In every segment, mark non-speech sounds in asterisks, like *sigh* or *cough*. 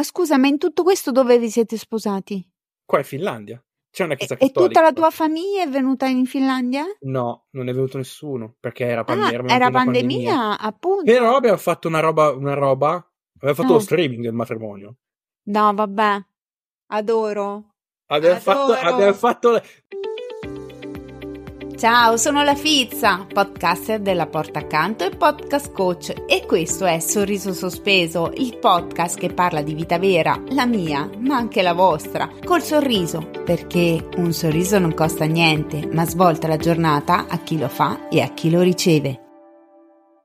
Ma scusa, ma in tutto questo dove vi siete sposati? Qua in Finlandia. C'è una chiesa E, e cattolica. tutta la tua famiglia è venuta in Finlandia? No, non è venuto nessuno perché era, pan- Ah, era una pandemia, appunto. Però abbiamo fatto una roba, una roba. Abbiamo fatto Ah. lo streaming del matrimonio. No, vabbè. Adoro. Abbiamo fatto, Adoro. abbiamo fatto. Ciao, sono la Fizza, podcaster della Porta Accanto e podcast coach e questo è Sorriso Sospeso, il podcast che parla di vita vera, la mia, ma anche la vostra, col sorriso, perché un sorriso non costa niente, ma svolta la giornata a chi lo fa e a chi lo riceve.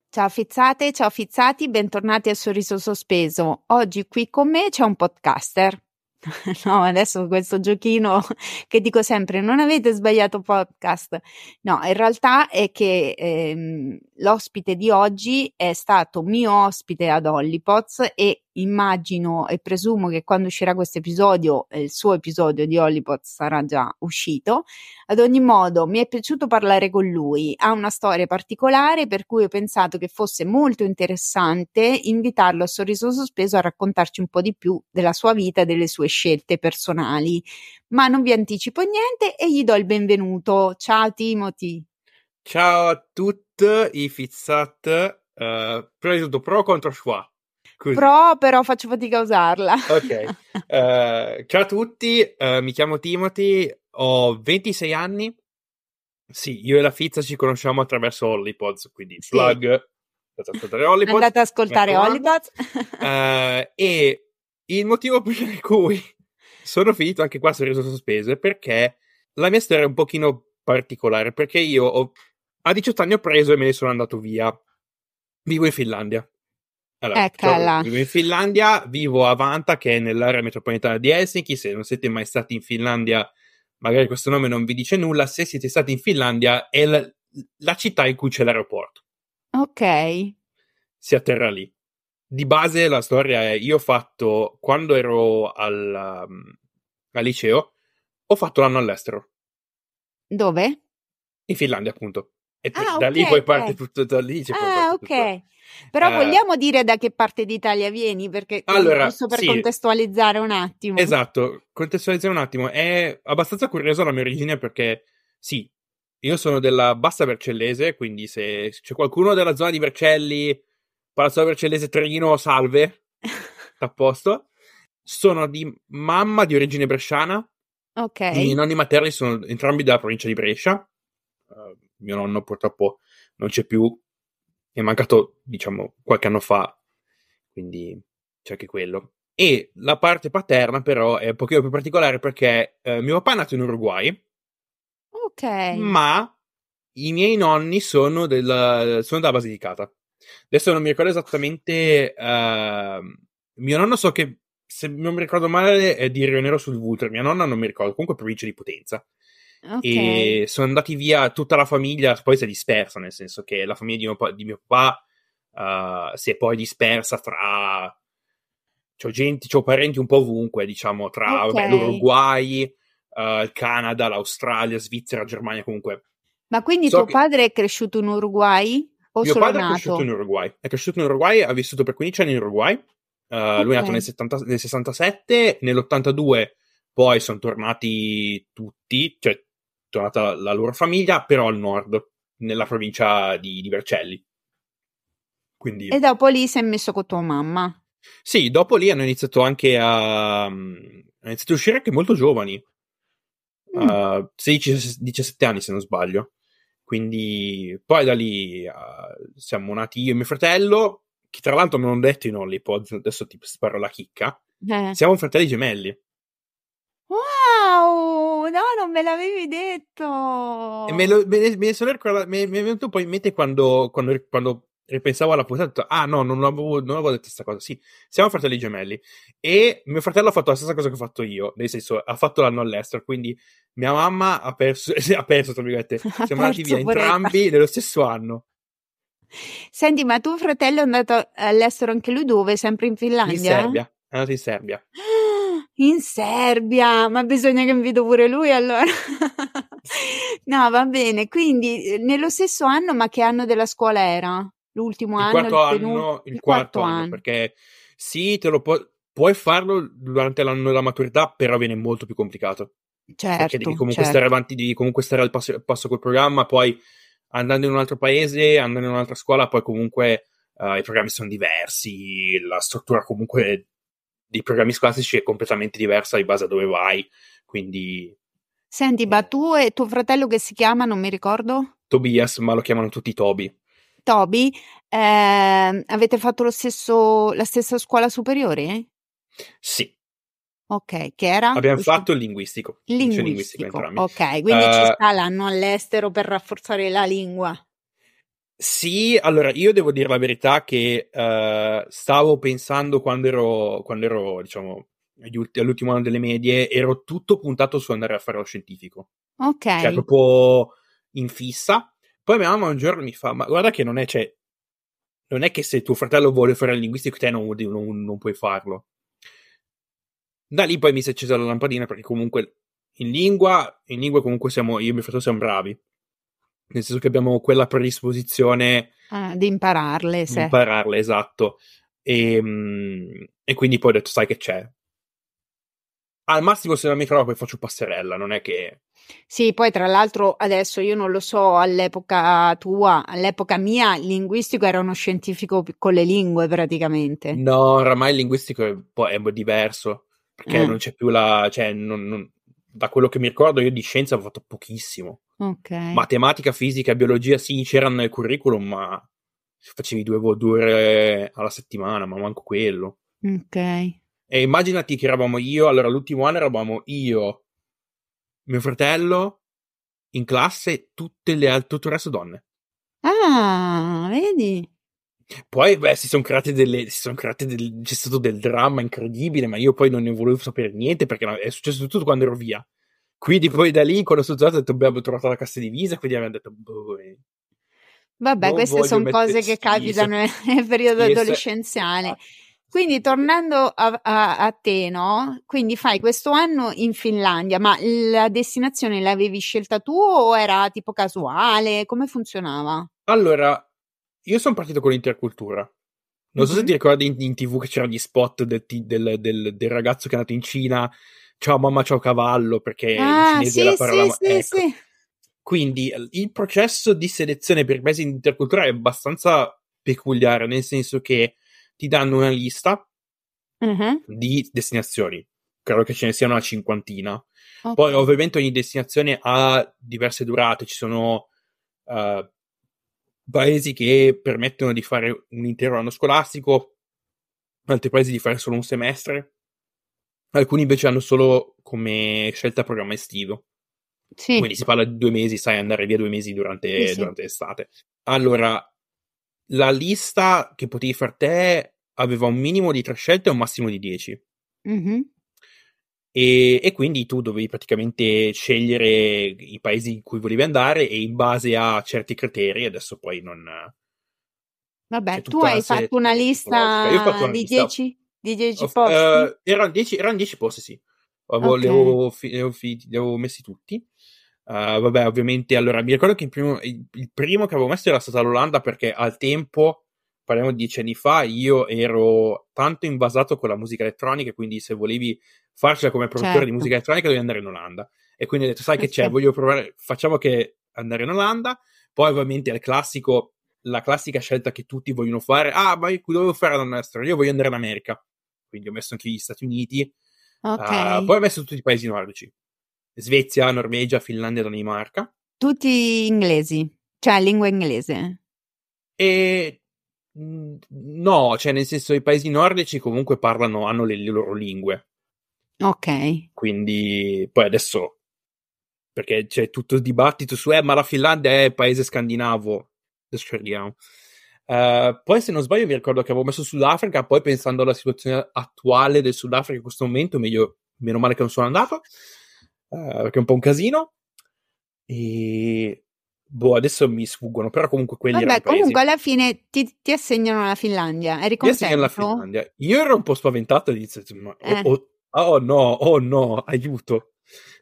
Ciao fizzate, ciao fizzati, bentornati a Sorriso Sospeso. Oggi qui con me c'è un podcaster. *laughs* No, adesso questo giochino *laughs* che dico sempre, non avete sbagliato podcast. No, in realtà è che ehm, l'ospite di oggi è stato mio ospite ad Hollipots e immagino e presumo che quando uscirà questo episodio, eh, il suo episodio di Hollipots sarà già uscito. Ad ogni modo, mi è piaciuto parlare con lui. Ha una storia particolare per cui ho pensato che fosse molto interessante invitarlo a Sorriso Sospeso a raccontarci un po' di più della sua vita e delle sue scelte personali. Ma non vi anticipo niente e gli do il benvenuto. Ciao Timothy. Ciao a tutti i fizzat. eh, prima di tutto, pro contro schwa. Così. Pro, però faccio fatica a usarla. Ok. *laughs* Eh, ciao a tutti, eh, mi chiamo Timothy, ho 26 anni. Sì, io e la Fizza ci conosciamo attraverso Hollypods, quindi Sì. plug. Andate ad ascoltare *laughs* Hollypods. Andate ad ascoltare. *laughs* Eh, e il motivo per cui sono finito anche qua sorriso sospeso è perché la mia storia è un pochino particolare, perché io ho- a 18 anni ho preso e me ne sono andato via. Vivo in Finlandia. Allora, ciao, vivo in Finlandia, vivo a Vanta, che è nell'area metropolitana di Helsinki. Se non siete mai stati in Finlandia, magari questo nome non vi dice nulla. Se siete stati in Finlandia, è la, la città in cui c'è l'aeroporto ok. si atterra lì. Di base la storia è, io ho fatto, quando ero al, um, al liceo, ho fatto l'anno all'estero, Dove? in Finlandia appunto. E Ah, da lì ok, poi ok. parte tutto, da lì poi Ah, parte tutto. ok. Però Eh, vogliamo dire da che parte d'Italia vieni? Perché Allora, giusto per sì. contestualizzare un attimo. Esatto, contestualizzare un attimo, è abbastanza curiosa la mia origine perché sì, io sono della Bassa Vercellese, quindi se c'è qualcuno della zona di Vercelli, Palazzo Vercellese, Trino, salve, *laughs* a posto. Sono di mamma di origine bresciana, Ok. I nonni materni sono entrambi della provincia di Brescia. Uh, mio nonno purtroppo non c'è più, è mancato, diciamo, qualche anno fa, quindi c'è anche quello. E la parte paterna, però, è un pochino più particolare perché eh, mio papà è nato in Uruguay, Ok. ma i miei nonni sono, del, sono della Basilicata. Adesso non mi ricordo esattamente. ehm, mio nonno so che, se non mi ricordo male, è di Rio Nero sul Vulture. Mia nonna non mi ricordo, comunque provincia di Potenza. Ok. E sono andati via tutta la famiglia, poi si è dispersa, nel senso che la famiglia di mio, pa- di mio papà eh, si è poi dispersa tra. C'ho gente, c'ho parenti un po' ovunque, diciamo, tra Ok. vabbè, l'Uruguay, eh, il Canada, l'Australia, Svizzera, Germania, comunque. Ma quindi so tuo che- padre è cresciuto in Uruguay o Mio solo padre è nato? cresciuto in Uruguay. È cresciuto in Uruguay, ha vissuto per 15 anni in Uruguay. Uh, Lui è nato nel, 70 nel 67, nell'82 poi sono tornati tutti, cioè è tornata la, loro famiglia, però al nord, nella provincia di, di Vercelli. Quindi E dopo lì si è messo con tua mamma. sì, dopo lì hanno iniziato anche a, mm, hanno iniziato a uscire anche molto giovani, Mm. uh, 16-17 anni se non sbaglio. Quindi poi da lì uh, siamo nati io e mio fratello, che tra l'altro me l'hanno detto in Hollipod, adesso ti sparo la chicca. Eh. Siamo fratelli gemelli. Wow! No, non me l'avevi detto. E me, lo, me, me sono ricordato, mi, è venuto poi in mente quando, quando, quando ripensavo alla puntata, ho detto, ah no, non avevo, non avevo detto questa cosa. Sì, siamo fratelli gemelli. E mio fratello ha fatto la stessa cosa che ho fatto io, nel senso, ha fatto l'anno all'estero, quindi mia mamma ha perso, *laughs* ha perso, tra virgolette, *laughs* siamo andati via poretta. entrambi nello stesso anno, Senti, ma tuo fratello è andato all'estero anche lui dove? Sempre in Finlandia? in Serbia, è andato in Serbia. In Serbia, ma bisogna che invito pure lui allora. No, va bene. Quindi eh, nello stesso anno, ma che anno della scuola era? L'ultimo Il anno? quarto il penu- anno, il quarto anno, perché sì, te lo può, puoi farlo durante l'anno della maturità, però viene molto più complicato. Certo, perché devi comunque certo. stare avanti, devi comunque stare al passo, passo, col programma, poi andando in un altro paese, andando in un'altra scuola, poi comunque uh, i programmi sono diversi, la struttura comunque dei programmi scolastici è completamente diversa in base a dove vai, quindi... Senti, ma tu e tuo fratello che si chiama, non mi ricordo? Tobias, ma lo chiamano tutti Toby. Toby, eh, avete fatto lo stesso, la stessa scuola superiore? Sì. Ok, che era? Abbiamo Questo... fatto il linguistico. Linguistico, linguistico ok, quindi uh, ci sta l'anno all'estero per rafforzare la lingua. Sì, allora io devo dire la verità che uh, stavo pensando quando ero, quando ero diciamo, all'ultimo anno delle medie, ero tutto puntato su andare a fare lo scientifico. Ok. Cioè, proprio in fissa. Poi mia mamma un giorno mi fa, ma guarda che non è, cioè, non è che se tuo fratello vuole fare il linguistico, te non, non, non puoi farlo. Da lì poi mi si è accesa la lampadina perché comunque in lingua, in lingua comunque siamo, io e mio fratello siamo bravi. Nel senso che abbiamo quella predisposizione ah, di impararle. Di impararle, esatto. E, e, quindi poi ho detto, sai che c'è. Al massimo se non mi trovo poi faccio passerella, non è che... Sì, poi tra l'altro adesso io non lo so, all'epoca tua, all'epoca mia, il linguistico era uno scientifico con le lingue praticamente. No, oramai il linguistico è, è diverso perché eh. non c'è più la. Cioè, non, non, da quello che mi ricordo, io di scienza ho fatto pochissimo. Ok. Matematica, fisica, biologia, sì, c'erano nel curriculum, ma facevi due, due ore alla settimana, ma manco quello. Ok. E immaginati che eravamo io, allora l'ultimo anno eravamo io, mio fratello, in classe, tutte le altre, tutto il resto donne. Ah, vedi? Poi, beh, si sono create delle. Si sono create del, c'è stato del dramma incredibile, ma io poi non ne volevo sapere niente perché è successo tutto quando ero via. Quindi poi da lì, quando sono tornato, abbiamo trovato la cassa divisa, quindi abbiamo detto, boh, eh, Vabbè, queste sono cose che capitano nel periodo sì, adolescenziale. Quindi tornando a, a, a, te, no? Quindi fai questo anno in Finlandia, ma la destinazione l'avevi scelta tu o era tipo casuale? Come funzionava? Allora, io sono partito con l'intercultura. Non mm-hmm. so se ti ricordi in, in tv che c'erano gli spot del, del, del, del, ragazzo che è nato in Cina. Ciao mamma, ciao cavallo, perché ah, in cinese sì, la parola... Sì, ecco. sì, Quindi il processo di selezione per i paesi in intercultura è abbastanza peculiare, nel senso che ti danno una lista mm-hmm. di destinazioni. Credo che ce ne sia una cinquantina. Okay. Poi, ovviamente, ogni destinazione ha diverse durate. Ci sono uh, paesi che permettono di fare un intero anno scolastico, altri paesi di fare solo un semestre, alcuni invece hanno solo come scelta programma estivo. Sì. Quindi si parla di due mesi, sai, andare via due mesi durante, sì, durante l'estate. Allora, la lista che potevi fare te aveva un minimo di tre scelte e un massimo di dieci. Mm-hmm. E, e, quindi tu dovevi praticamente scegliere i paesi in cui volevi andare e in base a certi criteri, adesso poi non... Vabbè, tu hai fatto una lista, fatto di 10 di 10 posti? Uh, erano 10 erano posti, sì. Avevo, li, avevo, li, avevo, messi tutti. Uh, vabbè, ovviamente, allora, mi ricordo che il primo, il, il primo che avevo messo era stata l'Olanda perché al tempo parliamo di dieci anni fa, io ero tanto invasato con la musica elettronica, quindi se volevi farcela come produttore certo. di musica elettronica dovevi andare in Olanda. E quindi ho detto, sai che c'è, voglio provare, facciamo che andare in Olanda. Poi ovviamente è il classico, la classica scelta che tutti vogliono fare. Ah, ma io dovevo fare all'estero, io voglio andare in America. Quindi ho messo anche gli Stati Uniti. Okay. Uh, poi ho messo tutti i paesi nordici. Svezia, Norvegia, Finlandia, Danimarca. Tutti inglesi, cioè lingua inglese. E No, cioè nel senso i paesi nordici comunque parlano, hanno le, le loro lingue. Ok. Quindi poi adesso, perché c'è tutto il dibattito su, eh, ma la Finlandia è paese scandinavo. Adesso ci arriviamo. Uh, poi se non sbaglio mi ricordo che avevo messo Sudafrica, poi pensando alla situazione attuale del Sudafrica in questo momento, meglio, meno male che non sono andato, uh, perché è un po' un casino. E Boh, adesso mi sfuggono, però comunque quelli Vabbè, comunque alla fine ti, ti, assegnano la Finlandia. Eri contento? Ti assegnano la Finlandia. Io ero un po' spaventato di ma, eh. oh, oh, oh, no, oh no, aiuto.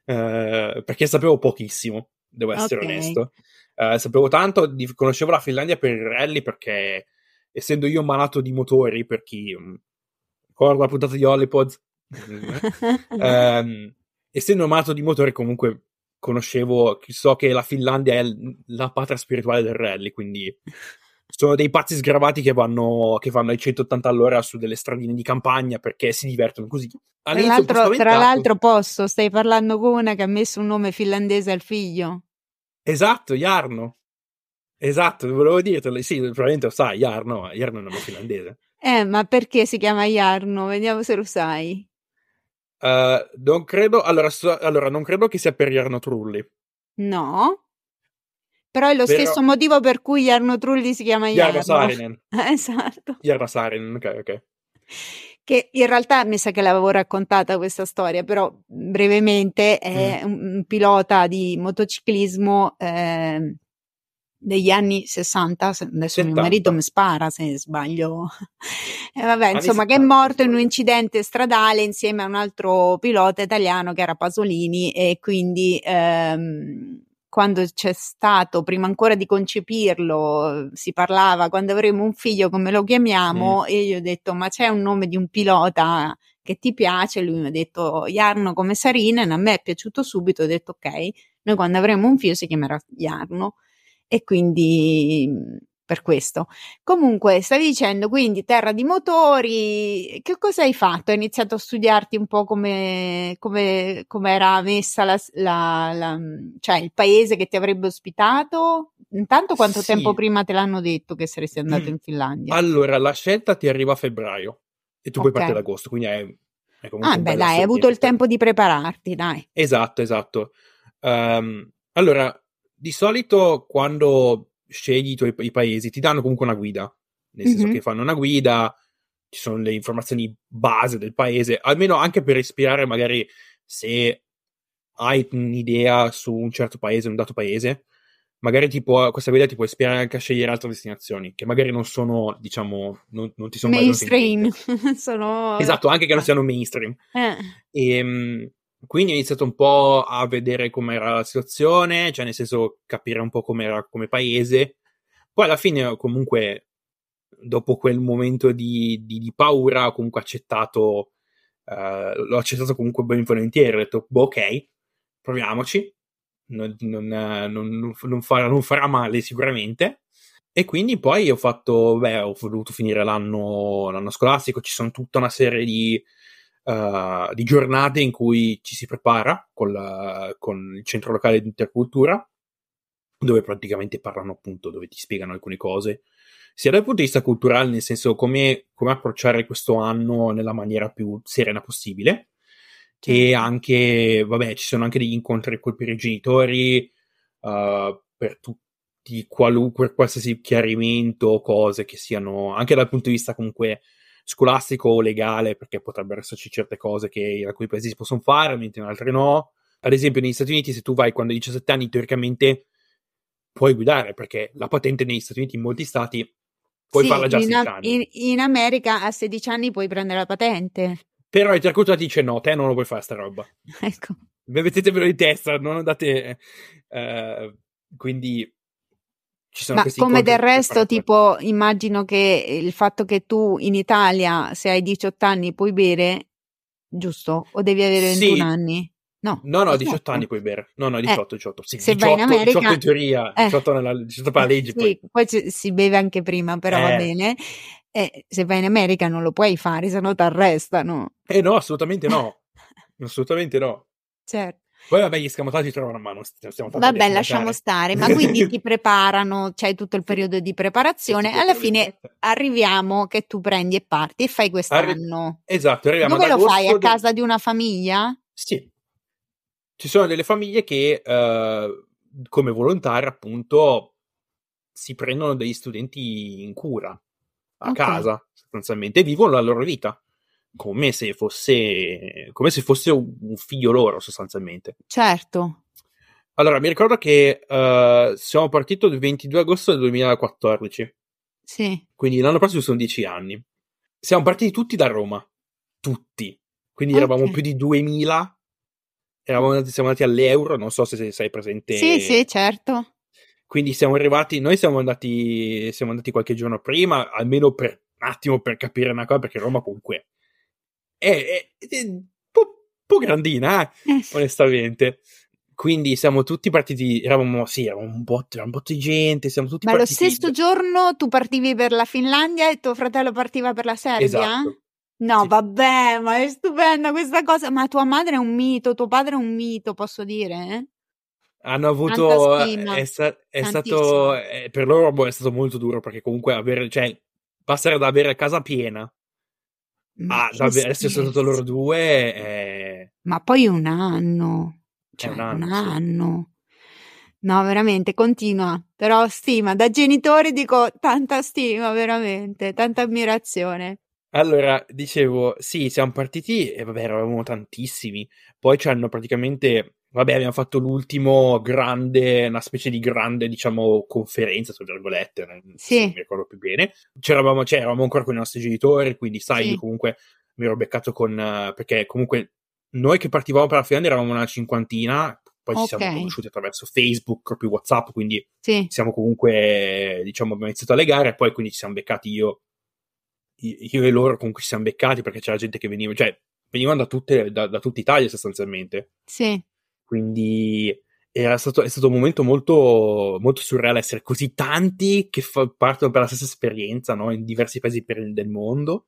Uh, perché sapevo pochissimo, devo essere okay. onesto. Uh, sapevo tanto, di, conoscevo la Finlandia per il rally perché essendo io malato di motori, per chi um, Ricordo la puntata di Hollypods. um, *laughs* essendo amato di motori, comunque conoscevo, so che la Finlandia è la patria spirituale del rally, quindi sono dei pazzi sgravati che vanno, che vanno ai 180 all'ora su delle stradine di campagna perché si divertono così. Tra l'altro, tra l'altro, posso, stai parlando con una che ha messo un nome finlandese al figlio. Esatto, Jarno. Esatto, volevo dirtelo. Sì, probabilmente lo sai, Jarno, Jarno è un nome finlandese. Eh, ma perché si chiama Jarno? Vediamo se lo sai. Uh, non credo, allora, so, allora, non credo che sia per Jarno Trulli. No. Però è lo Però... stesso motivo per cui Jarno Trulli si chiama Jarno. Jarno Saarinen. *laughs* esatto. Jarno Saarinen, ok, ok. Che in realtà mi sa che l'avevo raccontata questa storia, però brevemente è mm. un, un, pilota di motociclismo eh, degli anni 60, adesso 70. mio marito mi spara se sbaglio. E *laughs* eh, vabbè, insomma, che è morto in un incidente stradale insieme a un altro pilota italiano che era Pasolini e quindi ehm, quando c'è stato, prima ancora di concepirlo, si parlava quando avremo un figlio come lo chiamiamo mm. e io ho detto ma c'è un nome di un pilota che ti piace? Lui mi ha detto Jarno come Sarinen, a me è piaciuto subito, ho detto ok, noi quando avremo un figlio si chiamerà Jarno e quindi per questo. Comunque, stavi dicendo quindi terra di motori, che cosa hai fatto? Hai iniziato a studiarti un po' come, come, come era messa la, la, la, cioè il paese che ti avrebbe ospitato? Intanto quanto sì. tempo prima te l'hanno detto che saresti andato in Finlandia? Allora, la scelta ti arriva a febbraio e tu okay. puoi partire ad agosto, quindi è, è comunque... Ah, beh, dai, hai avuto il tempo di prepararti, dai. Esatto, esatto. Um, allora, di solito quando scegli i tuoi i paesi, ti danno comunque una guida, nel senso mm-hmm. che fanno una guida, ci sono le informazioni base del paese, almeno anche per ispirare magari se hai un'idea su un certo paese, un dato paese, magari ti può, questa guida ti può ispirare anche a scegliere altre destinazioni, che magari non sono, diciamo, non, non ti sono mainstream. *laughs* sono... Esatto, anche che non siano mainstream. Eh. E, ehm, quindi ho iniziato un po' a vedere com'era la situazione, cioè nel senso capire un po' com'era come paese. Poi alla fine, comunque, dopo quel momento di, di, di paura, ho comunque accettato, uh, l'ho accettato comunque ben volentieri. Ho detto, boh, ok, proviamoci. Non, non, non, non, farà, farà male sicuramente. E quindi poi ho fatto, beh, ho voluto finire l'anno, l'anno scolastico, ci sono tutta una serie di uh, di giornate in cui ci si prepara con, la, con il centro locale di intercultura, dove praticamente parlano appunto, dove ti spiegano alcune cose, sia dal punto di vista culturale, nel senso come, come approcciare questo anno nella maniera più serena possibile, che anche, vabbè, ci sono anche degli incontri con i genitori uh, per tutti, qualunque, qualsiasi chiarimento o cose che siano, anche dal punto di vista comunque scolastico o legale, perché potrebbero esserci certe cose che in alcuni paesi si possono fare, mentre in altri no. Ad esempio, negli Stati Uniti, se tu vai quando hai 17 anni, teoricamente puoi guidare, perché la patente negli Stati Uniti, in molti stati, puoi sì, farla già a 16 anni. In, in, America a 16 anni puoi prendere la patente. Però il Tercultura ti dice no, te non lo puoi fare sta roba. *laughs* Ecco. Mettetevelo in testa, non andate... Uh, quindi Ma come del resto, tipo, immagino che il fatto che tu in Italia, se hai 18 anni, puoi bere, giusto? O devi avere 21 sì. anni? No, no, no 18 anni puoi bere. No, no, 18, eh, 18. Sì, se 18, vai in America, 18 in teoria, eh, 18, nella, 18 per la legge. Sì, poi, poi ci, si beve anche prima, però eh. va bene. Se vai in America non lo puoi fare, se no ti arrestano. Eh no, assolutamente no. *laughs* assolutamente no. Certo. Poi vabbè, gli scamotaggi trovano a mano. Vabbè, lasciamo stare, ma quindi *laughs* ti preparano, c'hai tutto il periodo di preparazione. Sì, Alla fine arriviamo che tu prendi e parti e fai quest'anno. Arri- esatto, arriviamo Dove lo fai? A casa di una famiglia? Sì. Ci sono delle famiglie che, uh, come volontari, appunto, si prendono degli studenti in cura a okay. casa, sostanzialmente, e vivono la loro vita come se fosse come se fosse un figlio loro sostanzialmente. Certo. Allora, mi ricordo che uh, siamo partiti il 22 agosto del 2014. Sì. Quindi l'anno prossimo sono dieci anni. Siamo partiti tutti da Roma. Tutti. Quindi okay. eravamo più di 2000. Eravamo, siamo andati all'euro, non so se sei presente. Sì, sì, certo. Quindi siamo arrivati, noi siamo andati, siamo andati qualche giorno prima, almeno per un attimo per capire una cosa, perché Roma comunque è, è, è un po', po grandina, eh, onestamente. Quindi siamo tutti partiti, eravamo, sì, eravamo un botto, un botto di gente, siamo tutti Ma lo partiti. stesso giorno tu partivi per la Finlandia e tuo fratello partiva per la Serbia? Esatto. No, Sì. vabbè, ma è stupenda questa cosa. Ma tua madre è un mito, tuo padre è un mito, posso dire? eh? Hanno avuto, è, sta- è stato, eh, per loro boh, è stato molto duro perché comunque avere, cioè, passare da avere casa piena Ma a che da avere- essere soltanto loro due, è, Ma poi un anno, cioè un un anno, sì. anno. No, veramente, continua. Però stima, da genitore dico tanta stima, veramente, tanta ammirazione. Allora, dicevo, sì, siamo partiti e vabbè, eravamo tantissimi. Poi ci hanno praticamente, vabbè, abbiamo fatto l'ultimo grande, una specie di grande, diciamo, conferenza, tra virgolette, non Sì. mi ricordo più bene. C'eravamo, cioè, eravamo ancora con i nostri genitori, quindi sai, Sì. io comunque mi ero beccato con, perché comunque noi che partivamo per la Finlandia eravamo una cinquantina, poi ci siamo conosciuti attraverso Facebook, più WhatsApp, quindi Sì, siamo comunque, diciamo, abbiamo iniziato a legare e poi quindi ci siamo beccati io, io e loro comunque ci siamo beccati perché c'era gente che veniva, cioè venivano da, tutte, da, da tutta Italia sostanzialmente, sì, quindi era stato, è stato un momento molto, molto surreale essere così tanti che fa- partono per la stessa esperienza, no? In diversi paesi per- del mondo.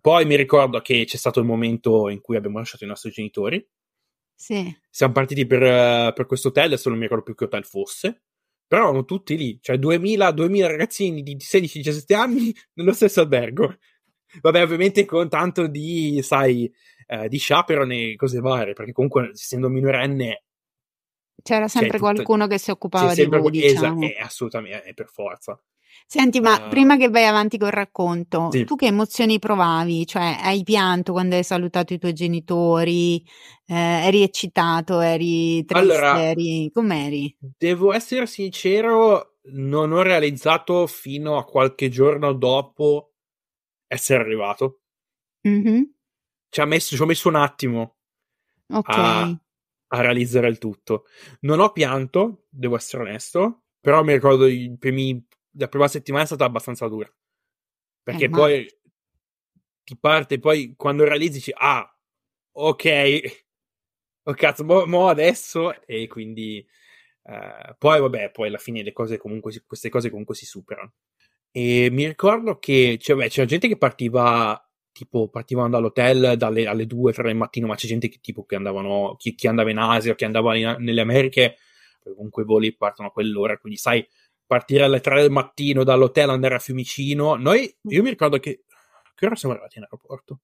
Poi mi ricordo che c'è stato il momento in cui abbiamo lasciato i nostri genitori, sì. siamo partiti per, per questo hotel, adesso non mi ricordo più che hotel fosse, però eravamo tutti lì, cioè 2000, 2000 ragazzini di 16-17 anni nello stesso albergo. Vabbè, ovviamente con tanto di, sai, eh, di chaperone e cose varie, perché comunque essendo minorenne C'era sempre tutta- qualcuno che si occupava di voi, que- esa- diciamo. è assolutamente, è per forza. Senti, ma Eh, prima che vai avanti col racconto, Sì. tu che emozioni provavi? Cioè, hai pianto quando hai salutato i tuoi genitori? Eh, eri eccitato? Eri triste? Allora- eri... Com'eri? Devo essere sincero, non ho realizzato fino a qualche giorno dopo essere arrivato. Mhm, Ci ha messo, ci ho messo un attimo Ok, a, a realizzare il tutto. Non ho pianto, devo essere onesto, però mi ricordo i primi, la prima settimana è stata abbastanza dura. Perché Eh, ma- poi ti parte, poi quando realizzi, dici, ah, ok, *laughs* oh cazzo, mo, mo adesso, e quindi eh, poi vabbè, poi alla fine le cose comunque, si- queste cose comunque si superano. E mi ricordo che cioè, beh, c'era gente che partiva, tipo, partivano dall'hotel dalle, alle 2, 3 del mattino, ma c'è gente che tipo che andavano, chi, chi andava in Asia, chi andava in- nelle Americhe, comunque i voli partono a quell'ora, quindi sai, partire alle 3 del mattino dall'hotel, andare a Fiumicino. Noi, io mi ricordo che, che ora siamo arrivati in aeroporto?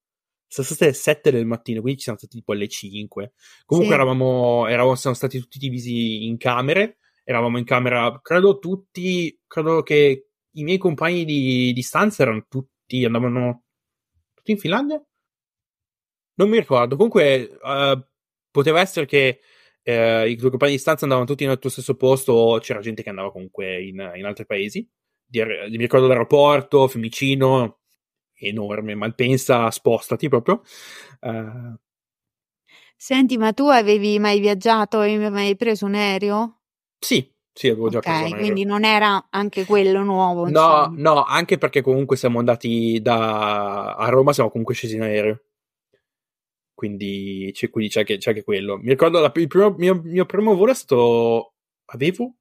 Sono state le 7 del mattino, quindi ci siamo stati tipo alle 5. Comunque Sì. eravamo, eravamo, siamo stati tutti divisi in camere, eravamo in camera, credo tutti, credo che i miei compagni di, di stanza erano tutti, andavano in Finlandia? Non mi ricordo, comunque eh, poteva essere che eh, i tuoi compagni di stanza andavano tutti nel tuo stesso posto o c'era gente che andava comunque in, in altri paesi. Di- mi ricordo l'aeroporto, Fiumicino, enorme, Malpensa, spostati proprio. Eh, Senti, ma tu avevi mai viaggiato? Avevi mai preso un aereo? sì, sì, avevo già Ok, preso quindi non era anche quello nuovo, No, insomma. no, anche perché comunque siamo andati da a Roma, siamo comunque scesi in aereo. Quindi c'è, quindi c'è, anche, c'è anche quello. Mi ricordo la- il primo, mio, mio primo volo è stato. Avevo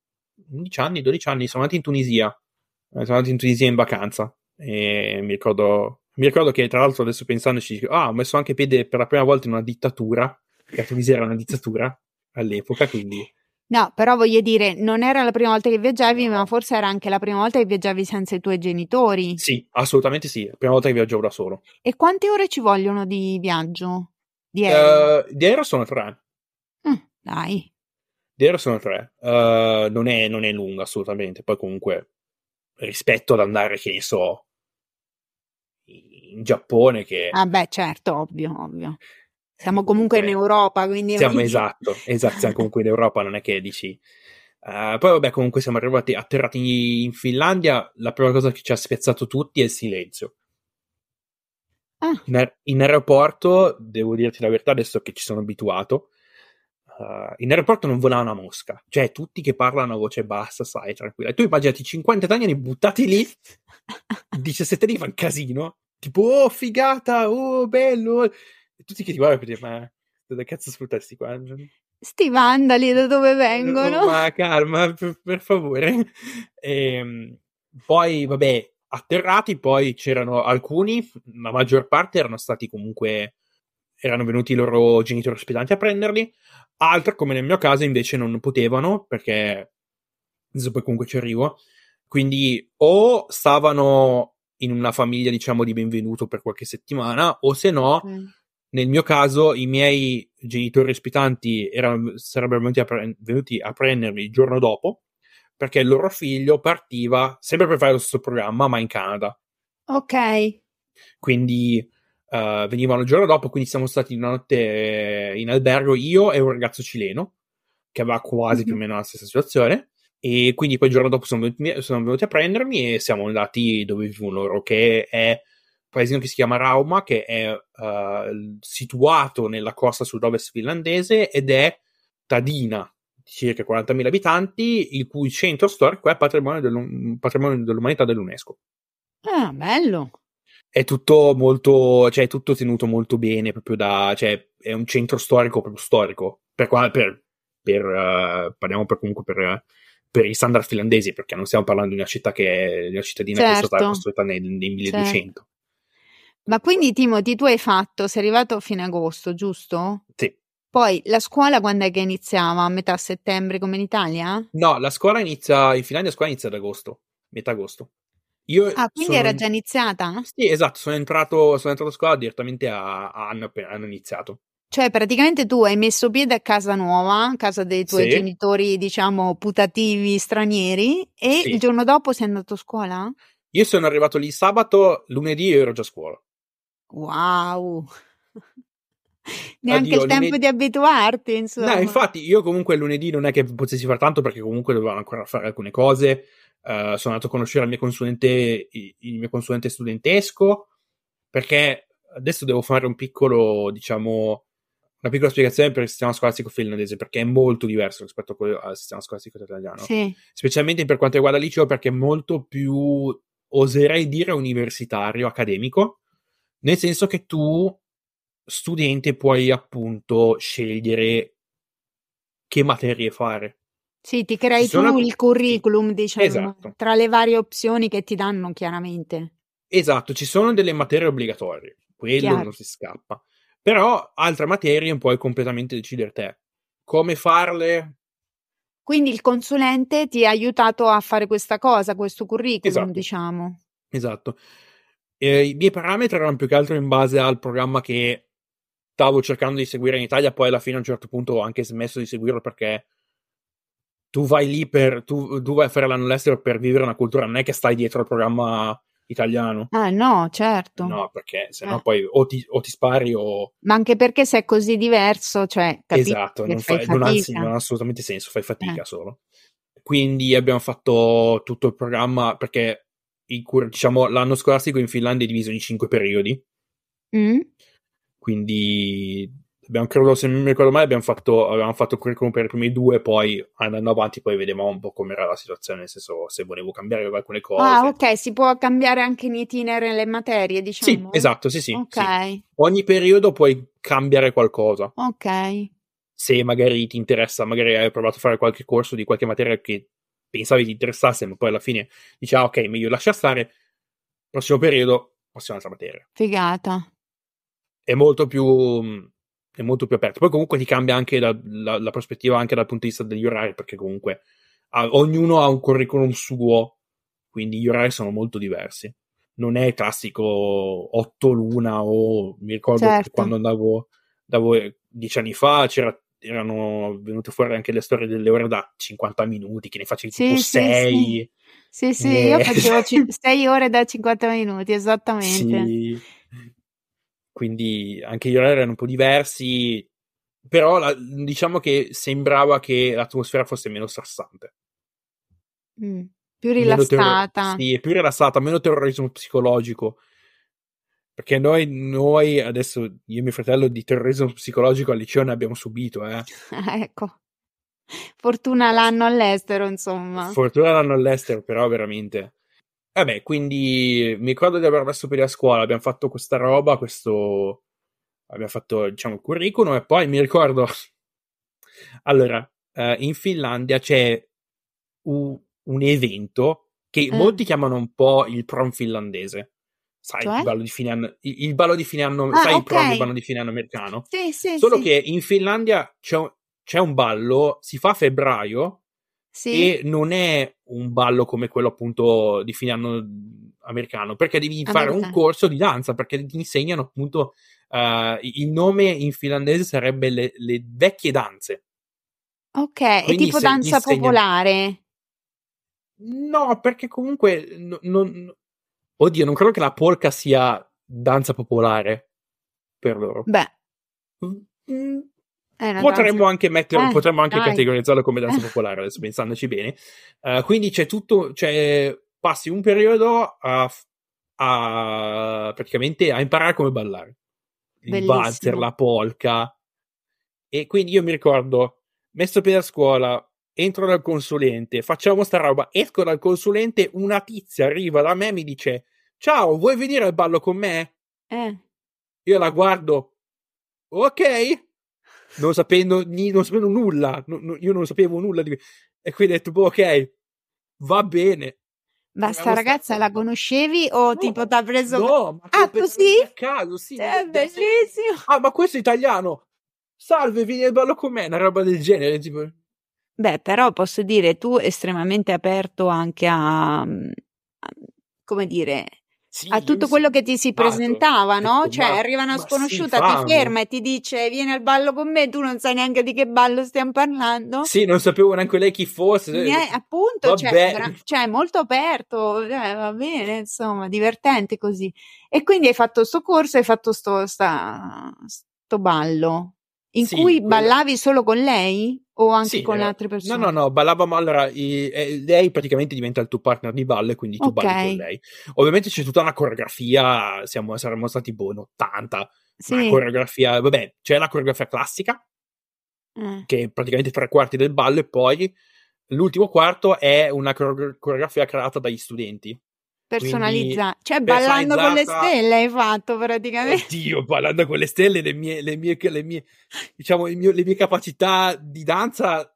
11 anni, 12 anni. Sono andato in Tunisia. Eh, Sono andato in Tunisia in vacanza. E mi ricordo, mi ricordo che, tra l'altro, adesso pensandoci, ah, ho messo anche piede per la prima volta in una dittatura. La Tunisia era una dittatura all'epoca, quindi. No, però voglio dire, non era la prima volta che viaggiavi, ma forse era anche la prima volta che viaggiavi senza i tuoi genitori. Sì, assolutamente sì. La prima volta che viaggiavo da solo. E quante ore ci vogliono di viaggio? Di aereo? Eh, di aereo sono tre. Mm, dai. Di aereo sono tre. Eh, non, è, non è lunga assolutamente. Poi comunque rispetto ad andare, che ne so, in Giappone, che Ah beh, certo, ovvio, ovvio. Siamo comunque in Europa, quindi... siamo *laughs* esatto, esatto, siamo comunque in Europa, non è che dici. Eh, poi vabbè, comunque siamo arrivati atterrati in Finlandia. La prima cosa che ci ha spiazzato tutti è il silenzio. Ah, In, aer- in aeroporto, devo dirti la verità, adesso che ci sono abituato, eh, in aeroporto non vola una mosca, cioè tutti che parlano a voce bassa, sai, tranquilla. E tu immaginati 50 italiani buttati lì, 17 anni fa un casino, tipo, oh, figata, oh, bello. E tutti che ti guardano per dire, ma dove cazzo sfruttasti qua? Sti vandali da dove vengono? ma calma, per, per favore. E, ehm, poi, vabbè, atterrati, poi c'erano alcuni, la maggior parte erano stati comunque, erano venuti i loro genitori ospitanti a prenderli, altri, come nel mio caso, invece non potevano, perché adesso poi comunque ci arrivo, quindi o stavano in una famiglia, diciamo, di benvenuto per qualche settimana, o se no, mm. Nel mio caso, i miei genitori ospitanti erano, sarebbero venuti a, pre- venuti a prendermi il giorno dopo, perché il loro figlio partiva sempre per fare lo stesso programma, ma in Canada. Ok. Quindi uh, venivano il giorno dopo, quindi siamo stati una notte in albergo io e un ragazzo cileno, che aveva quasi mm-hmm. più o meno la stessa situazione. E quindi poi il giorno dopo sono venuti, sono venuti a prendermi e siamo andati dove vivono loro, che è paesino che si chiama Rauma, che è uh, situato nella costa sud-ovest finlandese ed è Tadina, circa 40.000 abitanti, il cui centro storico è patrimonio, dell'um- patrimonio dell'umanità dell'UNESCO. Ah, bello! È tutto molto, cioè è tutto tenuto molto bene, proprio da, cioè è un centro storico proprio storico, per, per, per uh, parliamo per, comunque per, per i standard finlandesi, perché non stiamo parlando di una città che è una cittadina certo. che è stata certo. costruita nel, nel 1200. Certo. Ma quindi Timothy tu hai fatto, sei arrivato a fine agosto, giusto? Sì. Poi la scuola quando è che iniziava? A metà settembre come in Italia? No, la scuola inizia, in Finlandia la scuola inizia ad agosto, metà agosto. Io ah, quindi sono... era già iniziata? Sì, esatto, sono entrato, sono entrato a scuola direttamente a, a hanno, hanno iniziato. Cioè, praticamente tu hai messo piede a casa nuova, casa dei tuoi sì. genitori, diciamo, putativi stranieri, e sì. il giorno dopo sei andato a scuola? Io sono arrivato lì sabato, lunedì ero già a scuola. Wow! Neanche Addio, il tempo lunedì... di abituarti, insomma. No, infatti, io comunque lunedì non è che potessi fare tanto perché comunque dovevano ancora fare alcune cose. Uh, sono andato a conoscere il mio consulente, il mio consulente studentesco, perché adesso devo fare un piccolo, diciamo, una piccola spiegazione per il sistema scolastico finlandese, perché è molto diverso rispetto al sistema scolastico italiano. Sì. Specialmente per quanto riguarda il liceo, perché è molto più, oserei dire, universitario, accademico, nel senso che tu studente puoi appunto scegliere che materie fare. Sì, ti crei tu sono... il curriculum, diciamo, esatto. tra le varie opzioni che ti danno chiaramente. Esatto, ci sono delle materie obbligatorie, quello Chiaro. non si scappa. Però altre materie puoi completamente decidere te. Come farle? Quindi il consulente ti ha aiutato a fare questa cosa, questo curriculum, esatto. diciamo. Esatto. Eh, I miei parametri erano più che altro in base al programma che stavo cercando di seguire in Italia, poi alla fine a un certo punto ho anche smesso di seguirlo perché tu vai lì per tu, tu vai a fare l'anno all'estero per vivere una cultura, non è che stai dietro al programma italiano. Ah, no, certo. No, perché se no eh. poi o ti, o ti, spari o. Ma anche perché se è così diverso, cioè. Esatto, non, fai, non, anzi, non, ha assolutamente senso, fai fatica eh. solo. Quindi abbiamo fatto tutto il programma perché diciamo, l'anno scolastico in Finlandia è diviso in cinque periodi. Mm. Quindi abbiamo credo se non mi ricordo male abbiamo fatto, avevamo fatto il curriculum per i primi due poi andando avanti poi vedevamo un po' com'era la situazione nel senso se volevo cambiare alcune cose. Ah ok si può cambiare anche in itinere le materie diciamo? Sì esatto sì sì, ok. Sì. ogni periodo puoi cambiare qualcosa. Ok. Se magari ti interessa magari hai provato a fare qualche corso di qualche materia che pensavi ti interessasse ma poi alla fine dici ah ok meglio lascia stare prossimo periodo prossima altra materia figata è molto più è molto più aperto. Poi comunque ti cambia anche la, la, la, prospettiva anche dal punto di vista degli orari, perché comunque ha, ognuno ha un curriculum suo, quindi gli orari sono molto diversi. Non è classico 8 l'una o mi ricordo certo. quando andavo, andavo dieci anni fa c'era, erano venute fuori anche le storie delle ore da 50 minuti, che ne facevi sì, tipo 6. Sì, sì, sì eh. io facevo 6 *laughs* ore da 50 minuti, esattamente. Sì quindi anche gli orari erano un po' diversi, però la, diciamo che sembrava che l'atmosfera fosse meno stressante. Mm, più rilassata. Terror- sì, più rilassata, meno terrorismo psicologico. Perché noi, noi, adesso, io e mio fratello, di terrorismo psicologico al liceo ne abbiamo subito, eh. *laughs* ecco. Fortuna l'anno all'estero, insomma. Fortuna l'anno all'estero, però veramente vabbè, quindi mi ricordo di aver messo per a scuola, abbiamo fatto questa roba, questo abbiamo fatto, diciamo, il curriculum e poi mi ricordo *laughs* allora, uh, in Finlandia c'è un, un evento che mm. molti chiamano un po' il prom finlandese. Sai, cioè? il ballo di fine anno, il, il ballo di fine anno, ah, sai okay. il prom, ballo di fine anno americano? Sì, sì, Solo sì. che in Finlandia c'è, c'è un ballo, si fa a febbraio sì. e non è un ballo come quello appunto di fine anno americano, perché devi fare un corso di danza, perché ti insegnano appunto uh, il nome in finlandese sarebbe le, le vecchie danze. Ok, è tipo danza popolare. No, perché comunque no, non... Oddio, non credo che la polka sia danza popolare per loro. Beh. Mm, potremmo anche, mettere, eh, potremmo anche categorizzarlo come danza popolare, adesso pensandoci bene. Uh, quindi c'è tutto, cioè, passi un periodo a, a praticamente a imparare come ballare. Il valzer, la polka. E quindi io mi ricordo messo piede a scuola, entro dal consulente, facciamo sta roba, esco dal consulente, una tizia arriva da me e mi dice ciao, vuoi venire al ballo con me? Eh. Io la guardo, ok, non sapendo, non sapendo nulla, no, io non sapevo nulla di... E quindi ho detto, boh, ok, va bene. Ma sta ragazza sta... la conoscevi o no, tipo ti ha preso... No, ma ah, così? A caso, sì. È bellissimo. Ah, ma questo è italiano salve, vieni al ballo con me, una roba del genere. Tipo. Beh, però posso dire, tu estremamente aperto anche a, a come dire, sì, a tutto quello che ti si presentava, no? Detto, cioè, ma, arriva una sconosciuta, sì, ti ferma e ti dice vieni al ballo con me, tu non sai neanche di che ballo stiamo parlando. Sì, non sapevo neanche lei chi fosse. Eh, appunto, cioè, gra- cioè, molto aperto, eh, va bene, insomma, divertente così. E quindi hai fatto sto corso, hai fatto sto, sta, sto ballo. In sì, cui ballavi quella... solo con lei o anche sì, con le altre persone? No, no, no, ballavamo allora, i, eh, lei praticamente diventa il tuo partner di ballo e quindi tu okay. balli con lei. Ovviamente c'è tutta una coreografia, siamo, saremmo stati boh in 80, sì. una coreografia, vabbè, c'è la coreografia classica, eh. che è praticamente tre quarti del ballo e poi l'ultimo quarto è una coreografia creata dagli studenti. Personalizzata, cioè ballando con le stelle hai fatto praticamente. Oddio, ballando con le stelle, le mie, le mie, le mie diciamo, mio, le mie capacità di danza.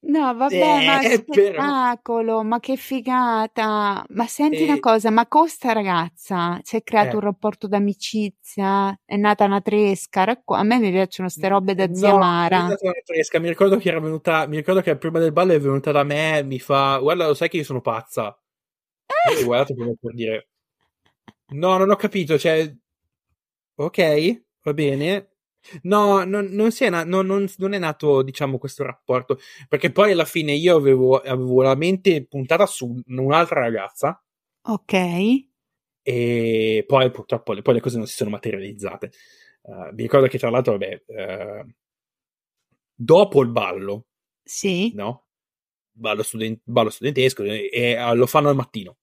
No, vabbè, eh, ma spettacolo, però... ma che figata. Ma senti eh, una cosa, ma con sta ragazza si è creato eh. un rapporto d'amicizia? È nata una tresca? Racco- a me mi piacciono ste robe da zia no, Mara. È nata una tresca, mi ricordo che era venuta, mi ricordo che prima del ballo è venuta da me, mi fa, guarda, lo sai che io sono pazza io guardate come per dire no non ho capito cioè ok va bene. No non, non, na- non, non, è nato diciamo questo rapporto perché poi alla fine io avevo, avevo la mente puntata su un'altra ragazza. Ok. E poi purtroppo le, poi le cose non si sono materializzate. Uh, mi ricordo che tra l'altro vabbè uh, dopo il ballo sì. no? Ballo, student- ballo studentesco e, e, lo fanno al mattino